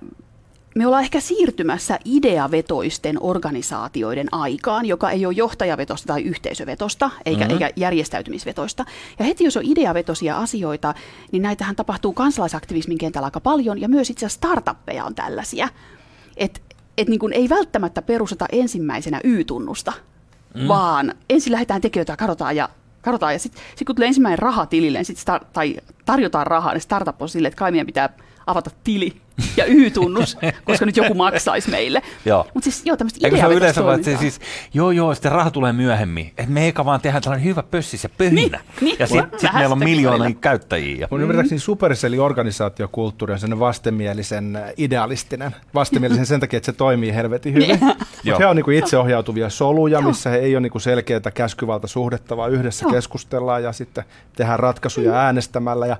C: me ollaan ehkä siirtymässä ideavetoisten organisaatioiden aikaan, joka ei ole johtajavetosta tai yhteisövetosta, eikä, mm-hmm. eikä järjestäytymisvetosta. Ja heti jos on ideavetosia asioita, niin näitähän tapahtuu kansalaisaktivismin kentällä aika paljon, ja myös itse asiassa startuppeja on tällaisia. Että et niin kun ei välttämättä perusteta ensimmäisenä Y-tunnusta, mm. vaan ensin lähdetään tekijöitä katsotaan ja katsotaan. Ja sitten sit kun tulee ensimmäinen raha tilille, sit star- tai tarjotaan rahaa, niin startup on silleen, että kai meidän pitää avata tili ja Y-tunnus, koska nyt joku maksaisi meille. Mutta siis joo, tämmöistä
A: Eikö se on yleensä vaan, että se siis, joo joo, sitten raha tulee myöhemmin. Että me eikä vaan tehdä tällainen hyvä pössis ja pöhinä.
C: Niin, niin.
A: ja sitten sit meillä on miljoonia käyttäjiä.
B: Mun ymmärtääkseni Supercellin organisaatiokulttuuri on sellainen vastenmielisen äh, idealistinen. Vastenmielisen sen takia, että se toimii helvetin hyvin. Mutta he on niinku itseohjautuvia soluja, missä he ei ole niinku selkeää käskyvalta suhdetta, vaan yhdessä joo. keskustellaan ja sitten tehdään ratkaisuja mm. äänestämällä. Ja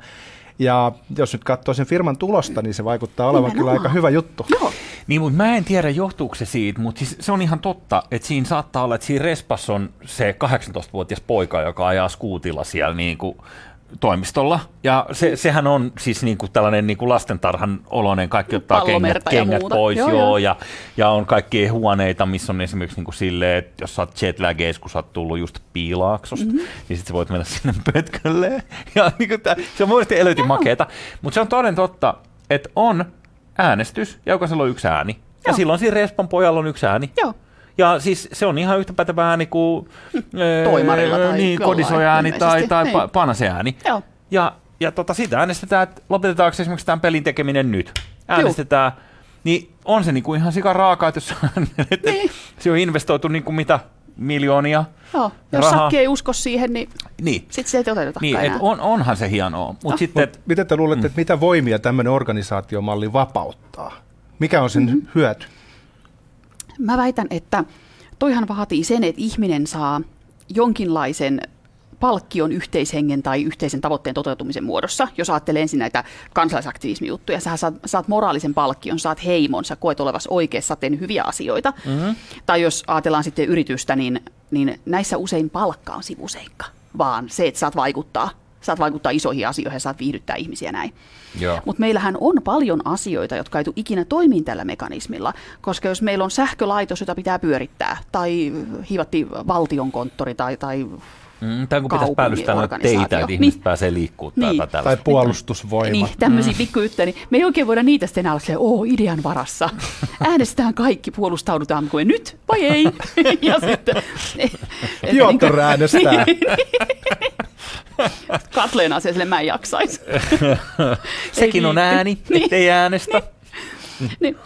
B: ja jos nyt katsoo sen firman tulosta, niin se vaikuttaa olevan kyllä aika hyvä juttu.
A: Joo. Niin, mutta mä en tiedä johtuuko se siitä, mutta siis se on ihan totta, että siinä saattaa olla, että siinä Respas on se 18-vuotias poika, joka ajaa skuutilla siellä niin kuin toimistolla. Ja se, sehän on siis niin kuin tällainen niin kuin lastentarhan oloinen, kaikki ottaa kengät, kengät pois, joo, joo, ja, ja on kaikki huoneita, missä on esimerkiksi niin kuin silleen, että jos sä oot jetlagees, kun sä oot tullut just piilaaksosta, mm-hmm. niin sit sä voit mennä sinne pötkölle. Ja niin kuin tää, se on muista elötin makeeta. Mutta se on toden totta, että on äänestys, ja jokaisella on yksi ääni. Joo. Ja silloin siinä Respan pojalla on yksi ääni.
C: Joo.
A: Ja siis se on ihan yhtä pätevä ääni kuin
C: Toimarilla tai
A: niin, kodisoja-ääni tai, tai niin. panase-ääni.
C: Joo.
A: Ja, ja tota, siitä äänestetään, että lopetetaanko esimerkiksi tämän pelin tekeminen nyt. Äänestetään. Juh. Niin on se niinku ihan sika raaka, että jos niin. se on investoitu niinku mitä miljoonia
C: Joo, jos rahaa. sakki ei usko siihen, niin, niin. sitten se ei toteuteta
A: niin, et on, onhan se hienoa. Mut no. sitten,
B: Mut miten te luulette, mm. että mitä voimia tämmöinen organisaatiomalli vapauttaa? Mikä on sen mm-hmm. hyöty?
C: Mä väitän, että toihan vaatii sen, että ihminen saa jonkinlaisen palkkion yhteishengen tai yhteisen tavoitteen toteutumisen muodossa. Jos ajattelee ensin näitä kansalaisaktivismijuttuja, sä saat, saat moraalisen palkkion, saat heimon, sä koet olevas oikeassa, tehnyt hyviä asioita. Mm-hmm. Tai jos ajatellaan sitten yritystä, niin, niin näissä usein palkka on sivuseikka, vaan se, että saat vaikuttaa saat vaikuttaa isoihin asioihin ja saat viihdyttää ihmisiä näin. Mutta meillähän on paljon asioita, jotka ei tule ikinä toimiin tällä mekanismilla, koska jos meillä on sähkölaitos, jota pitää pyörittää, tai hivatti valtionkonttori tai, tai
A: Mm, tai kun pitäisi päällystää noita teitä, että ihmiset niin. pääsee liikkumaan niin. tai,
B: tai puolustusvoimat.
C: Niin, tämmöisiä mm. pikkujuttuja. Niin me ei oikein voida niitä sitten enää olla idean varassa. Äänestetään kaikki, puolustaudutaan kuin nyt vai ei. ja sitten...
B: Piotr niin äänestää.
C: Katleen asia, sille mä en jaksaisi.
A: Sekin on ääni, niin. ettei äänestä.
C: niin.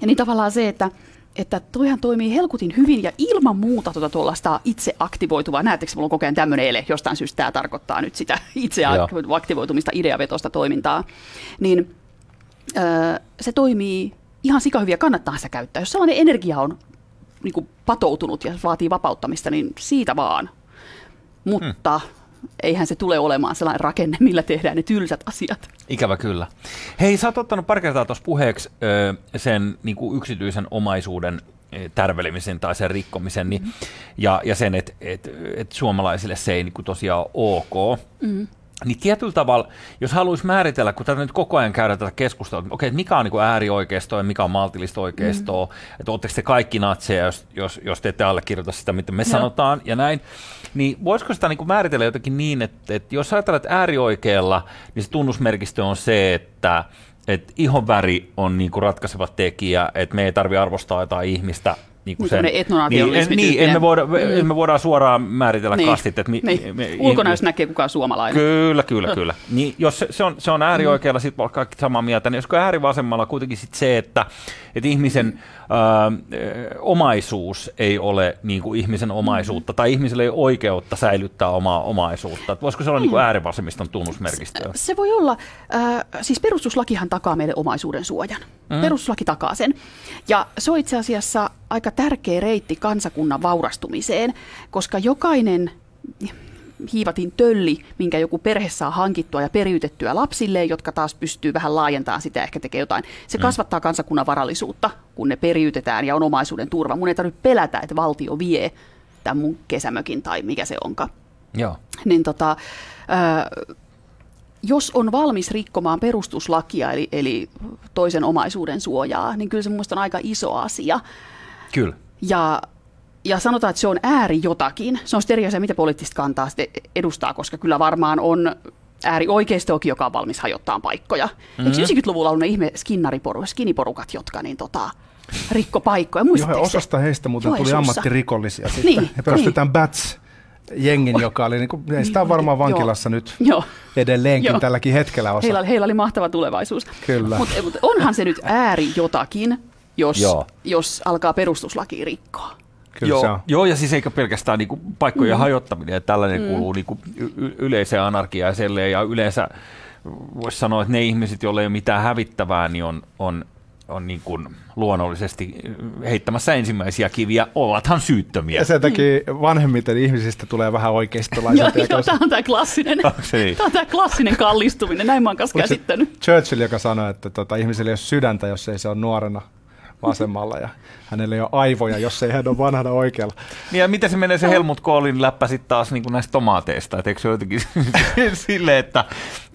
C: Ja niin tavallaan se, että että toihan toimii helkutin hyvin ja ilman muuta tuota tuollaista itse aktivoituvaa. Näettekö, mulla on koko ajan tämmöinen ele, jostain syystä tämä tarkoittaa nyt sitä itse aktivoitumista, ideavetosta toimintaa. Niin öö, se toimii ihan sikahyviä, kannattaa sitä käyttää. Jos sellainen energia on niin kuin patoutunut ja vaatii vapauttamista, niin siitä vaan. Mutta hmm eihän se tule olemaan sellainen rakenne, millä tehdään ne tylsät asiat.
A: Ikävä kyllä. Hei, sä oot ottanut pari kertaa tuossa puheeksi ö, sen niin kuin yksityisen omaisuuden tärvelemisen tai sen rikkomisen, niin, mm-hmm. ja, ja sen, että et, et suomalaisille se ei niin kuin tosiaan ole ok. Mm-hmm. Niin tietyllä tavalla, jos haluaisi määritellä, kun tätä nyt koko ajan käydään tätä keskustelua, että okei, mikä on niin äärioikeistoa ja mikä on maltillista oikeistoa, mm. että oletteko te kaikki natseja, jos, jos, jos te ette allekirjoita sitä, mitä me no. sanotaan ja näin, niin voisiko sitä niin kuin määritellä jotenkin niin, että, että jos ajatellaan, että äärioikealla, niin se tunnusmerkistö on se, että että ihonväri on niin kuin ratkaiseva tekijä, että me ei tarvitse arvostaa jotain ihmistä
C: niin kuin sen, niin,
A: en, niin, emme, voida, mm. emme voida suoraan määritellä niin, kastit. Että mi,
C: niin. me, Ulkonäössä näkee kukaan suomalainen.
A: Kyllä, kyllä, kyllä. Niin, jos se, se, on, se on äärioikealla, mm. sitten kaikki samaa mieltä. Niin josko äärivasemmalla kuitenkin sit se, että, että ihmisen mm. Ö, omaisuus ei ole niin kuin ihmisen omaisuutta, mm. tai ihmisellä ei ole oikeutta säilyttää omaa omaisuutta. Että voisiko se olla mm. niin kuin äärivasemmiston tunnusmerkistö?
C: Se, se voi olla. Äh, siis perustuslakihan takaa meille omaisuuden suojan. Mm. Perustuslaki takaa sen. Ja se on itse asiassa aika tärkeä reitti kansakunnan vaurastumiseen, koska jokainen hiivatin tölli, minkä joku perhe saa hankittua ja periytettyä lapsille, jotka taas pystyy vähän laajentamaan sitä, ehkä tekee jotain. Se mm. kasvattaa kansakunnan varallisuutta, kun ne periytetään ja on omaisuuden turva. Mun ei tarvitse pelätä, että valtio vie tämän mun kesämökin tai mikä se onkaan.
A: Joo.
C: Niin tota, äh, jos on valmis rikkomaan perustuslakia, eli, eli toisen omaisuuden suojaa, niin kyllä se mun on aika iso asia.
A: Kyllä.
C: Ja, ja sanotaan, että se on ääri jotakin. Se on sitten eri asia, mitä poliittista kantaa sitten edustaa, koska kyllä varmaan on äärioikeistoakin, joka on valmis hajottaa paikkoja. Mm-hmm. Eikö 90-luvulla ollut ne ihme skinniporukat, jotka niin tota, rikko paikkoja?
B: Joo, osasta heistä muuten tuli ammattirikollisia sitten. Niin, He perustetaan niin. Bats jengin, joka oli, niin kuin, sitä on varmaan vankilassa nyt
C: Joo.
B: edelleenkin
C: Joo.
B: tälläkin hetkellä osa.
C: Heillä, heillä oli mahtava tulevaisuus.
B: Kyllä.
C: Mutta mut onhan se nyt ääri jotakin, jos,
A: Joo.
C: jos alkaa perustuslaki rikkoa.
B: Kyllä
A: joo,
B: se on.
A: joo, ja siis eikä pelkästään niinku paikkojen mm. hajottaminen, että tällainen mm. kuuluu niinku y- y- yleiseen anarkiaan ja selleen, ja yleensä voisi sanoa, että ne ihmiset, joilla ei ole mitään hävittävää, niin on, on, on niin kuin luonnollisesti heittämässä ensimmäisiä kiviä, ovathan syyttömiä.
B: Ja sen takia vanhemmiten ihmisistä tulee vähän
C: Joo,
B: oikeistolaisempia.
C: joo, tämä on tämä klassinen,
A: niin?
C: tämä on tämä klassinen kallistuminen, näin mä oon kanssa käsittänyt.
B: Churchill, joka sanoi, että tota, ihmisellä ei ole sydäntä, jos ei se ole nuorena vasemmalla ja hänellä ei ole aivoja, jos ei hän ole vanhana oikealla.
A: Niin ja miten se menee se Helmut Kohlin läppä sitten taas niin kuin näistä tomaateista? Et eikö se jotenkin sille, että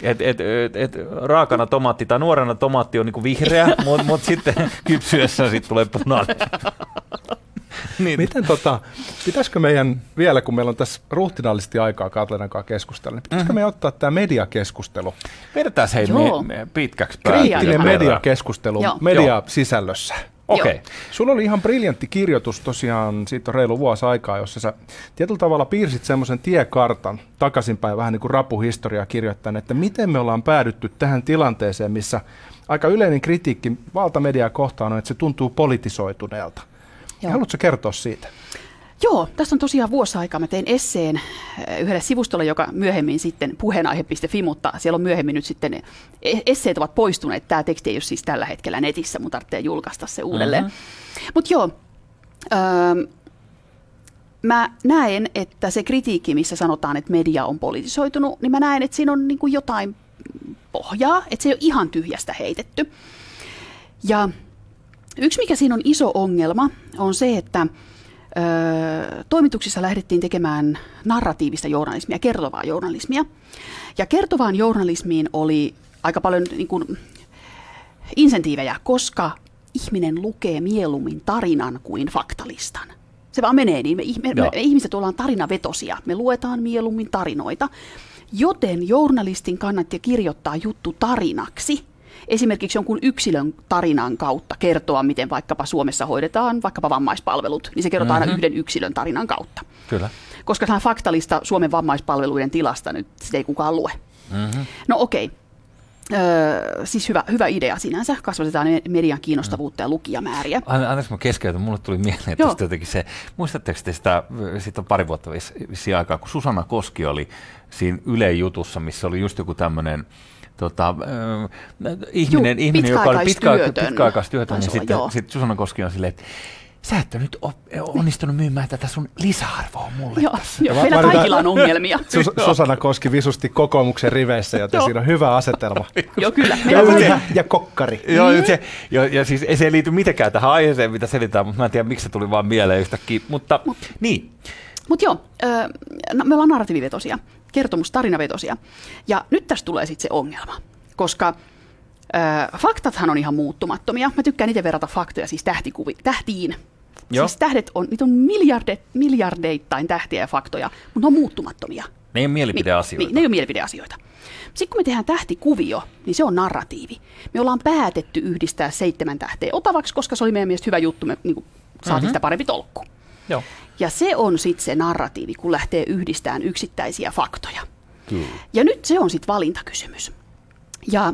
A: et, et, et, et, raakana tomaatti tai nuorena tomaatti on niin kuin vihreä, mutta mut sitten kypsyessä sitten tulee punainen. niin.
B: Miten tota, pitäisikö meidän vielä, kun meillä on tässä ruhtinaallisesti aikaa Katlenan kanssa keskustella, niin pitäisikö mm. me ottaa tämä mediakeskustelu,
A: Vedetään hei
C: Joo.
A: me, me pitkäksi päätyä.
B: kriittinen mediakeskustelu
C: Joo.
B: mediasisällössä?
A: Okei.
C: Joo.
B: Sulla oli ihan briljantti kirjoitus tosiaan, siitä on reilu vuosi aikaa, jossa sä tietyllä tavalla piirsit semmoisen tiekartan takaisinpäin vähän niin kuin rapuhistoriaa kirjoittaen, että miten me ollaan päädytty tähän tilanteeseen, missä aika yleinen kritiikki valtamediaa kohtaan on, että se tuntuu politisoituneelta.
C: Joo.
B: Haluatko kertoa siitä?
C: Joo, tässä on tosiaan vuosi aikaa. Mä tein esseen äh, yhdelle sivustolle, joka myöhemmin sitten puheenaihe.fi, mutta siellä on myöhemmin nyt sitten e- esseet ovat poistuneet. Tämä teksti ei ole siis tällä hetkellä netissä, mun tarvitsee julkaista se uudelleen. Mm-hmm. Mutta joo, öö, mä näen, että se kritiikki, missä sanotaan, että media on politisoitunut, niin mä näen, että siinä on niin kuin jotain pohjaa, että se ei ole ihan tyhjästä heitetty. Ja yksi, mikä siinä on iso ongelma, on se, että ö, toimituksissa lähdettiin tekemään narratiivista journalismia, kertovaa journalismia. Ja kertovaan journalismiin oli aika paljon niin kuin, insentiivejä, koska ihminen lukee mieluummin tarinan kuin faktalistan. Se vaan menee niin. Me, me,
A: Joo.
C: me ihmiset ollaan tarinavetosia. Me luetaan mieluummin tarinoita. Joten journalistin kannatti kirjoittaa juttu tarinaksi. Esimerkiksi jonkun yksilön tarinan kautta kertoa, miten vaikkapa Suomessa hoidetaan vaikkapa vammaispalvelut, niin se kerrotaan mm-hmm. aina yhden yksilön tarinan kautta.
A: Kyllä.
C: Koska tämä faktalista Suomen vammaispalveluiden tilasta nyt sitä ei kukaan lue. Mm-hmm. No okei. Öö, siis hyvä, hyvä idea sinänsä. Kasvatetaan median kiinnostavuutta ja lukijamääriä.
A: Anteeksi, mä keskeytän. Mulle tuli mieleen
C: Joo.
A: tästä jotenkin se, muistatteko te sitä, siitä on pari vuotta vis- vissiin aikaa, kun Susanna Koski oli siinä Yle jutussa, missä oli just joku tämmöinen tota, äh, ihminen,
C: Juu,
A: ihminen, joka oli pitkä,
C: pitkäaikaistyötön.
A: pitkäaikaistyötön, niin sitten sit Susanna Koski on silleen, että sä et ole nyt op- onnistunut myymään tätä sun lisäarvoa mulle
C: Joo,
A: tässä.
C: joo, meillä kaikilla on ongelmia.
B: Sus- Susanna Koski visusti kokoomuksen riveissä, joten siinä on hyvä asetelma.
C: joo, kyllä.
B: Köyhä ja kokkari.
A: Joo, mm. se, ja, ja siis ei se liity mitenkään tähän aiheeseen, mitä selitään, mutta mä en tiedä, miksi se tuli vaan mieleen yhtäkkiä. Mutta niin,
C: Mutta joo, ö, no, me ollaan narratiivivetosia, kertomustarinavetosia. Ja nyt tässä tulee sitten se ongelma, koska ö, faktathan on ihan muuttumattomia. Mä tykkään itse verrata faktoja siis tähtikuvi, tähtiin.
A: Joo.
C: Siis tähdet on, niitä on miljarde, miljardeittain tähtiä ja faktoja, mutta ne on muuttumattomia.
A: ne ei ole mielipideasioita.
C: Niin, ne ei ole mielipideasioita. Sitten kun me tehdään tähtikuvio, niin se on narratiivi. Me ollaan päätetty yhdistää seitsemän tähteä otavaksi, koska se oli meidän mielestä hyvä juttu, me niin kuin, saatiin mm-hmm. sitä parempi tolkku.
A: Joo.
C: Ja se on sitten se narratiivi, kun lähtee yhdistämään yksittäisiä faktoja.
A: Kyllä.
C: Ja nyt se on sitten valintakysymys. Ja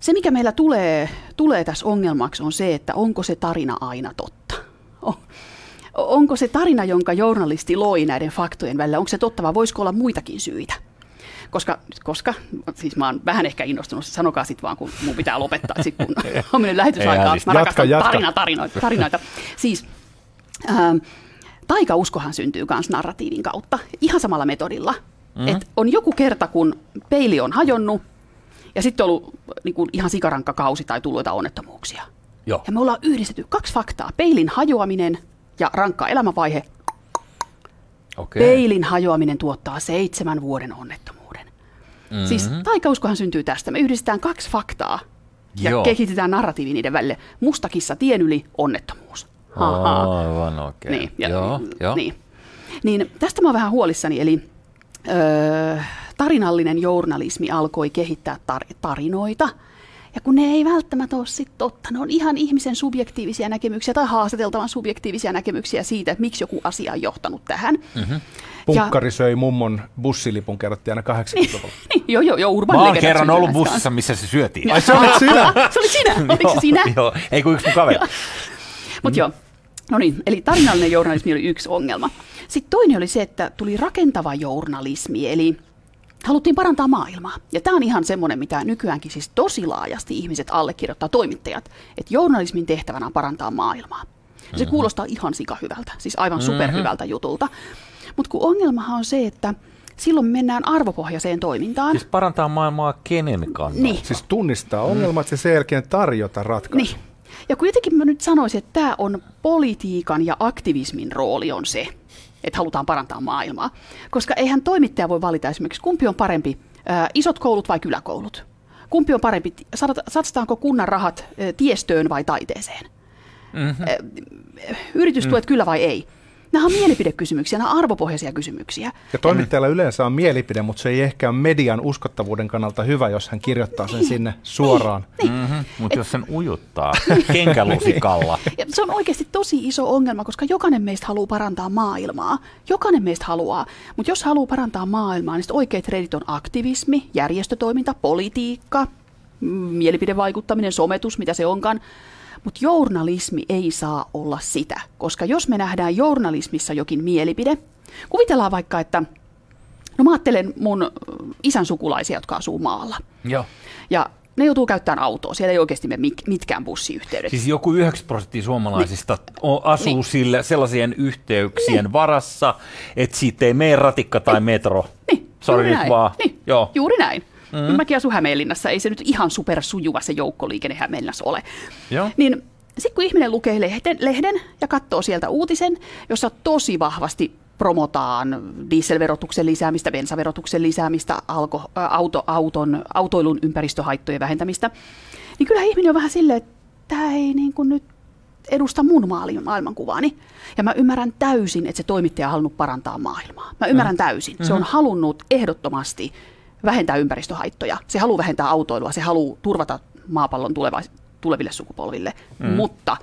C: se, mikä meillä tulee, tulee tässä ongelmaksi, on se, että onko se tarina aina totta. Onko se tarina, jonka journalisti loi näiden faktojen välillä, onko se totta vai voisiko olla muitakin syitä? Koska, koska siis mä oon vähän ehkä innostunut, sanokaa sitten vaan, kun mun pitää lopettaa, sit kun on mennyt lähetysaikaa.
A: hädistä.
C: Mä
B: Jatka,
C: rakastan
B: jatka.
C: tarina, tarinoita, tarinoita. Siis ähm, taikauskohan syntyy myös narratiivin kautta, ihan samalla metodilla. Mm. Et on joku kerta, kun peili on hajonnut, ja sitten on ollut niin kuin ihan sikarankka kausi tai tullut jotain onnettomuuksia.
A: Joo.
C: Ja me ollaan yhdistetty kaksi faktaa, peilin hajoaminen ja rankka elämänvaihe.
A: Okei.
C: Peilin hajoaminen tuottaa seitsemän vuoden onnettomuuden. Mm-hmm. Siis taikauskohan syntyy tästä. Me yhdistetään kaksi faktaa ja
A: Joo.
C: kehitetään narratiivi niiden välille. Mustakissa tien yli onnettomuus. Haha.
A: Aivan okei.
C: Niin, ja,
A: joo, joo.
C: Niin. niin tästä mä oon vähän huolissani, eli öö, tarinallinen journalismi alkoi kehittää tar- tarinoita, Ja kun ne ei välttämättä ole sit totta, ne on ihan ihmisen subjektiivisia näkemyksiä tai haastateltavan subjektiivisia näkemyksiä siitä, että miksi joku asia on johtanut tähän. Mm-hmm.
B: Punkkari söi mummon bussilipun, kerrottiin aina 80-luvulla.
C: Niin, joo, joo, joo, urban
A: Mä oon kerran ollut bussissa, missä se syötiin.
B: Ai se olit sinä?
C: se oli sinä, oliko se sinä?
A: Joo, ei kun yksi mun kaveri.
C: Mutta joo, no niin, eli tarinallinen journalismi oli yksi ongelma. Sitten toinen oli se, että tuli rakentava journalismi, eli haluttiin parantaa maailmaa. Ja tämä on ihan semmoinen, mitä nykyäänkin siis tosi laajasti ihmiset allekirjoittaa toimittajat, että journalismin tehtävänä on parantaa maailmaa. Ja se
A: Mhm.
C: kuulostaa ihan sika hyvältä, siis aivan superhyvältä jutulta. Mutta kun ongelmahan on se, että silloin mennään arvopohjaiseen toimintaan.
A: Siis parantaa maailmaa kenen kannalta?
C: niin,
B: Siis tunnistaa ongelmat ja sen jälkeen tarjota ratkaisu.
C: Niin. Ja kuitenkin mä nyt sanoisin, että tämä on politiikan ja aktivismin rooli on se, että halutaan parantaa maailmaa. Koska eihän toimittaja voi valita esimerkiksi, kumpi on parempi, ää, isot koulut vai kyläkoulut. Kumpi on parempi, satsataanko kunnan rahat ää, tiestöön vai taiteeseen. Mm-hmm. Yritystuet mm. kyllä vai ei. Nämä on mielipidekysymyksiä, nämä on arvopohjaisia kysymyksiä.
B: Ja toimittajalla yleensä on mielipide, mutta se ei ehkä ole median uskottavuuden kannalta hyvä, jos hän kirjoittaa sen sinne suoraan.
A: Mm-hmm. Mutta jos sen ujuttaa kenkälusikalla.
C: Ja se on oikeasti tosi iso ongelma, koska jokainen meistä haluaa parantaa maailmaa. Jokainen meistä haluaa. Mutta jos haluaa parantaa maailmaa, niin oikeat reitit on aktivismi, järjestötoiminta, politiikka, mm, mielipidevaikuttaminen, sometus, mitä se onkaan. Mutta journalismi ei saa olla sitä, koska jos me nähdään journalismissa jokin mielipide, kuvitellaan vaikka, että no mä ajattelen mun isän sukulaisia, jotka asuu maalla.
A: Joo.
C: Ja ne joutuu käyttämään autoa, siellä ei oikeasti mene mitkään bussiyhteydet.
A: Siis joku 90 prosenttia suomalaisista o- asuu
C: Niin.
A: sillä, sellaisien yhteyksien varassa, että siitä ei mene ratikka tai metro.
C: Niin,
A: Sori
C: juuri
A: nyt
C: näin.
A: vaan.
C: Niin,
A: Joo.
C: juuri näin. Mm. Mäkin asun Hämeenlinnassa, ei se nyt ihan supersujuva se joukkoliikenne Hämeenlinnassa ole.
A: Joo.
C: Niin sitten kun ihminen lukee lehden, lehden ja katsoo sieltä uutisen, jossa tosi vahvasti promotaan dieselverotuksen lisäämistä, bensaverotuksen lisäämistä, alko, auto, auton, autoilun ympäristöhaittojen vähentämistä, niin kyllä ihminen on vähän silleen, että tämä ei niin kuin nyt edusta mun maailmankuvaani. Ja mä ymmärrän täysin, että se toimittaja on halunnut parantaa maailmaa. Mä ymmärrän täysin. Se on halunnut ehdottomasti vähentää ympäristöhaittoja. Se haluaa vähentää autoilua. Se haluaa turvata maapallon tulevais- tuleville sukupolville. Mutta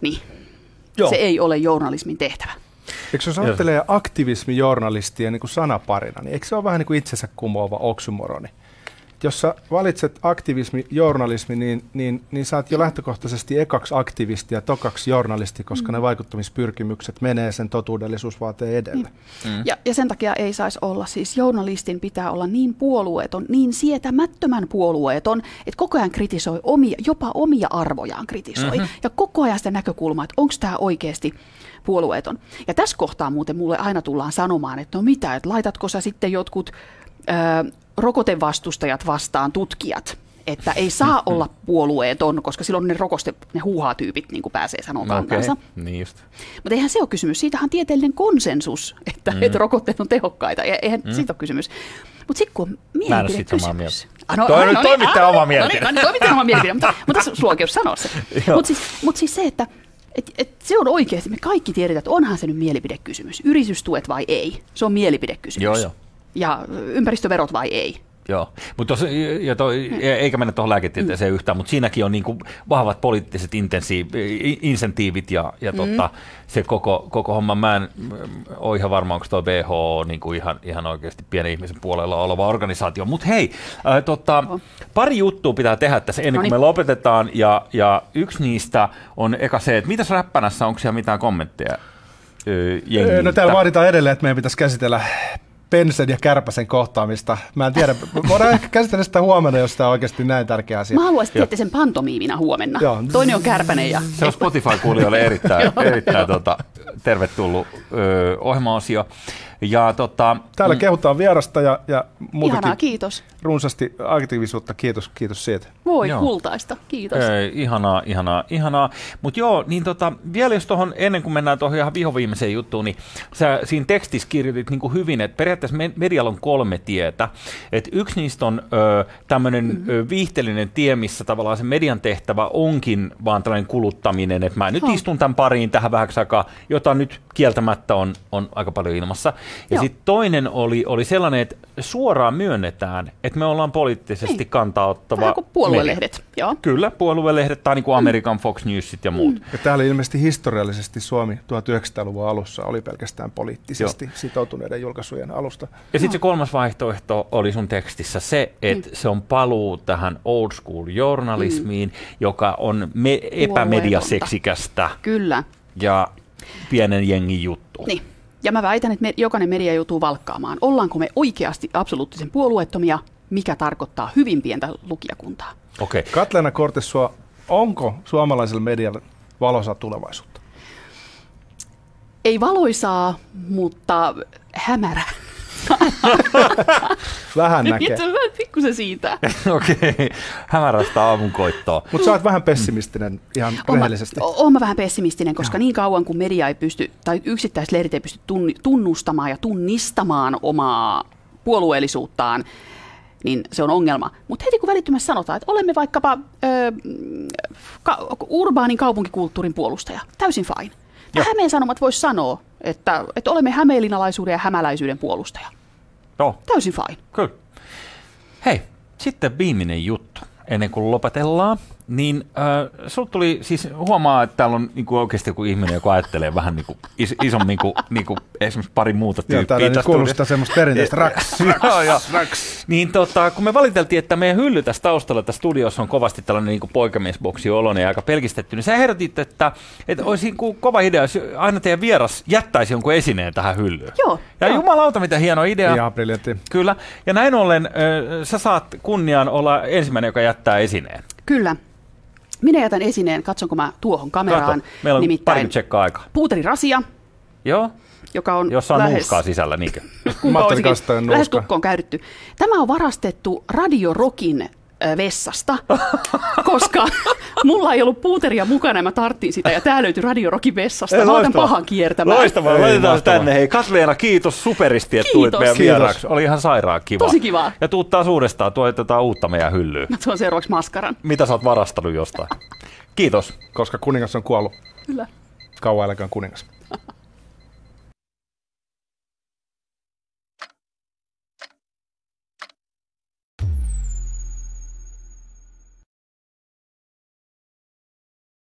C: niin,
A: Joo.
C: se ei ole journalismin tehtävä.
B: Eikö jos ajattelee aktivismijournalistia niin kuin sanaparina, niin eikö se ole vähän niin kuin itsensä kumoava oksymoroni? Jos sä valitset aktivismi, journalismi, niin, niin, niin sä oot jo lähtökohtaisesti ekaksi aktivisti ja tokaksi journalisti, koska ne vaikuttamispyrkimykset menee sen totuudellisuusvaateen edelle.
C: Mm. Ja, ja sen takia ei saisi olla, siis journalistin pitää olla niin puolueeton, niin sietämättömän puolueeton, että koko ajan kritisoi omia, jopa omia arvojaan kritisoi. Mm-hmm. Ja koko ajan sitä näkökulmaa, että onko tämä oikeasti puolueeton. Ja tässä kohtaa muuten mulle aina tullaan sanomaan, että no mitä, että laitatko sä sitten jotkut ö, rokotevastustajat vastaan tutkijat, että ei saa olla puolueeton, koska silloin ne rokoste, ne huuhaa-tyypit niin kuin pääsee sanomaan
A: Okei,
C: kanssa.
A: niin just.
C: Mutta eihän se ole kysymys. Siitähän on tieteellinen konsensus, että, mm. että rokotteet on tehokkaita. Ja eihän mm. siitä ole kysymys. Mutta sitten kun on mielipidekysymys.
A: mieltä. Toi on nyt toimittajan oma mielipide.
C: No niin, no niin, toimittajan oma mielipide, mutta, mutta tässä on sulla oikeus sanoa se. Mutta siis, mut siis se, että et, et se on oikeasti, me kaikki tiedetään, että onhan se nyt mielipidekysymys. Yritystuet vai ei, se on mielipidekysymys.
A: Joo, joo.
C: Ja ympäristöverot vai ei.
A: Joo, mutta tos, ja toi, eikä mennä tuohon lääketieteeseen mm. yhtään, mutta siinäkin on niinku vahvat poliittiset intensiiv- insentiivit ja, ja tota, se koko, koko homma. Mä en mm, ole ihan varma, onko tuo WHO niinku ihan, ihan oikeasti pienen ihmisen puolella oleva organisaatio. Mutta hei, äh, tota, pari juttua pitää tehdä tässä ennen kuin me lopetetaan. Ja, ja yksi niistä on eka se, että mitäs räppänässä, onko siellä mitään kommentteja ö, jengiltä?
B: No täällä vaaditaan edelleen, että meidän pitäisi käsitellä Pensen ja Kärpäsen kohtaamista. Mä en tiedä, voidaan ehkä käsitellä sitä huomenna, jos tämä on oikeasti näin tärkeä asia.
C: Mä haluaisin, teette sen pantomiimina huomenna.
B: Joo.
C: Toinen on kärpänen ja...
A: Se on Spotify-kuulijoille erittäin, erittäin tota, tervetullut ö, ohjelma-osio. Ja tota,
B: Täällä kehutaan vierasta ja, ja
C: Ihanaa,
B: muutenkin
C: kiitos.
B: runsaasti aktiivisuutta. Kiitos, kiitos siitä.
C: Voi
A: Joo.
C: kultaista, kiitos.
A: Ei, ihanaa, ihanaa, ihanaa. Mutta joo, niin tota, vielä jos tuohon, ennen kuin mennään tuohon ihan vihoviimeiseen juttuun, niin sä siinä tekstissä kirjoitit niin kuin hyvin, että periaatteessa me- medialla on kolme tietä. Et yksi niistä on ö, tämmöinen mm-hmm. viihteellinen tie, missä tavallaan se median tehtävä onkin vaan tällainen kuluttaminen, että mä nyt
C: Joo.
A: istun tämän pariin tähän vähäksi aikaa, jota nyt kieltämättä on, on aika paljon ilmassa. Ja sitten toinen oli, oli sellainen, että suoraan myönnetään, että me ollaan poliittisesti
C: Niin.
A: kantaa ottava
C: Vähän kuin
A: media.
C: puoluelehdet. Joo.
A: Kyllä, puoluelehdet tai niin kuin Amerikan Fox Newsit ja muut.
B: Ja täällä ilmeisesti historiallisesti Suomi 1900-luvun alussa oli pelkästään poliittisesti Joo. sitoutuneiden julkaisujen alusta.
A: Ja sitten se kolmas vaihtoehto oli sun tekstissä se, että
C: Mm.
A: se on paluu tähän old school journalismiin, joka on me- epämediaseksikästä
C: Kyllä.
A: ja pienen jengin juttu.
C: Niin. Ja mä väitän, että me, jokainen media joutuu valkkaamaan. Ollaanko me oikeasti absoluuttisen puolueettomia, mikä tarkoittaa hyvin pientä lukijakuntaa.
A: Okei. Okay.
B: Katleena Kortesua, onko suomalaisella medialla valoisa tulevaisuutta?
C: Ei valoisaa, mutta hämärä.
B: Vähän näkee.
C: Pikkusen siitä.
A: Okei, okay. hämärästä aamunkoittoa.
B: Mutta sä oot vähän pessimistinen ihan
C: Oon mä,
B: rehellisesti.
C: o- oon mä vähän pessimistinen, koska niin kauan kuin media ei pysty, tai yksittäiset lehdit ei pysty tunnustamaan ja tunnistamaan omaa puolueellisuuttaan, niin se on ongelma. Mutta heti kun välittömästi sanotaan, että olemme vaikkapa ö, ka- urbaanin kaupunkikulttuurin puolustaja, täysin fine. Ja. Hämeen Sanomat voisi sanoa, että, että olemme hämeenlinalaisuuden ja hämäläisyyden puolustaja.
A: Joo,
C: Täysin fine.
A: kyllä. Hei, sitten viimeinen juttu ennen kuin lopetellaan. Niin äh, sul tuli, siis huomaa, että täällä on niinku oikeasti joku ihminen, joka ajattelee vähän niinku is, isommin kuin niinku esimerkiksi pari muuta
B: Joo,
A: tyyppiä.
B: täällä nyt
A: tässä
B: kuulostaa semmoista perinteistä raks.
A: Joo, joo. Niin tota, kun me valiteltiin, että meidän hylly tässä taustalla tässä studiossa on kovasti tällainen niin poikamiesboksi oloinen ja aika pelkistetty, niin sä ehdotit, että, että olisi niin kuin kova idea, jos aina teidän vieras jättäisi jonkun esineen tähän hyllyyn.
C: Joo,
A: Ja
C: joo.
A: jumalauta, mitä hieno idea.
B: Ihan briljantti.
A: Kyllä. Ja näin ollen ö, sä saat kunnian olla ensimmäinen, joka jättää esineen.
C: Kyllä. Minä jätän esineen, katsonko mä tuohon kameraan.
A: Kato, meillä on
C: Nimittäin
A: pari tsekkaa aikaa.
C: puuteri rasia,
A: Joo,
C: joka on
A: jossa on
C: lähes,
A: nuuskaa sisällä, niinkö?
C: lähes tukkoon käytetty. Tämä on varastettu Radio Rockin vessasta, koska mulla ei ollut puuteria mukana ja mä tarttiin sitä ja tää löytyi Radio Rockin vessasta.
A: Ei,
C: mä otan pahan kiertämään.
A: Loistavaa,
B: Ei,
A: laitetaan se
B: mahtavaa.
A: tänne. Hei, Katleena, kiitos superisti, että tulit meidän vieraaksi. Oli ihan sairaan kiva.
C: Tosi kivaa.
A: Ja tuut taas uudestaan, tuotetaan uutta meidän hyllyyn.
C: Mä tuon seuraavaksi maskaran.
A: Mitä sä oot varastanut jostain? Kiitos.
B: Koska kuningas on kuollut.
C: Kyllä.
B: Kauan eläkään kuningas.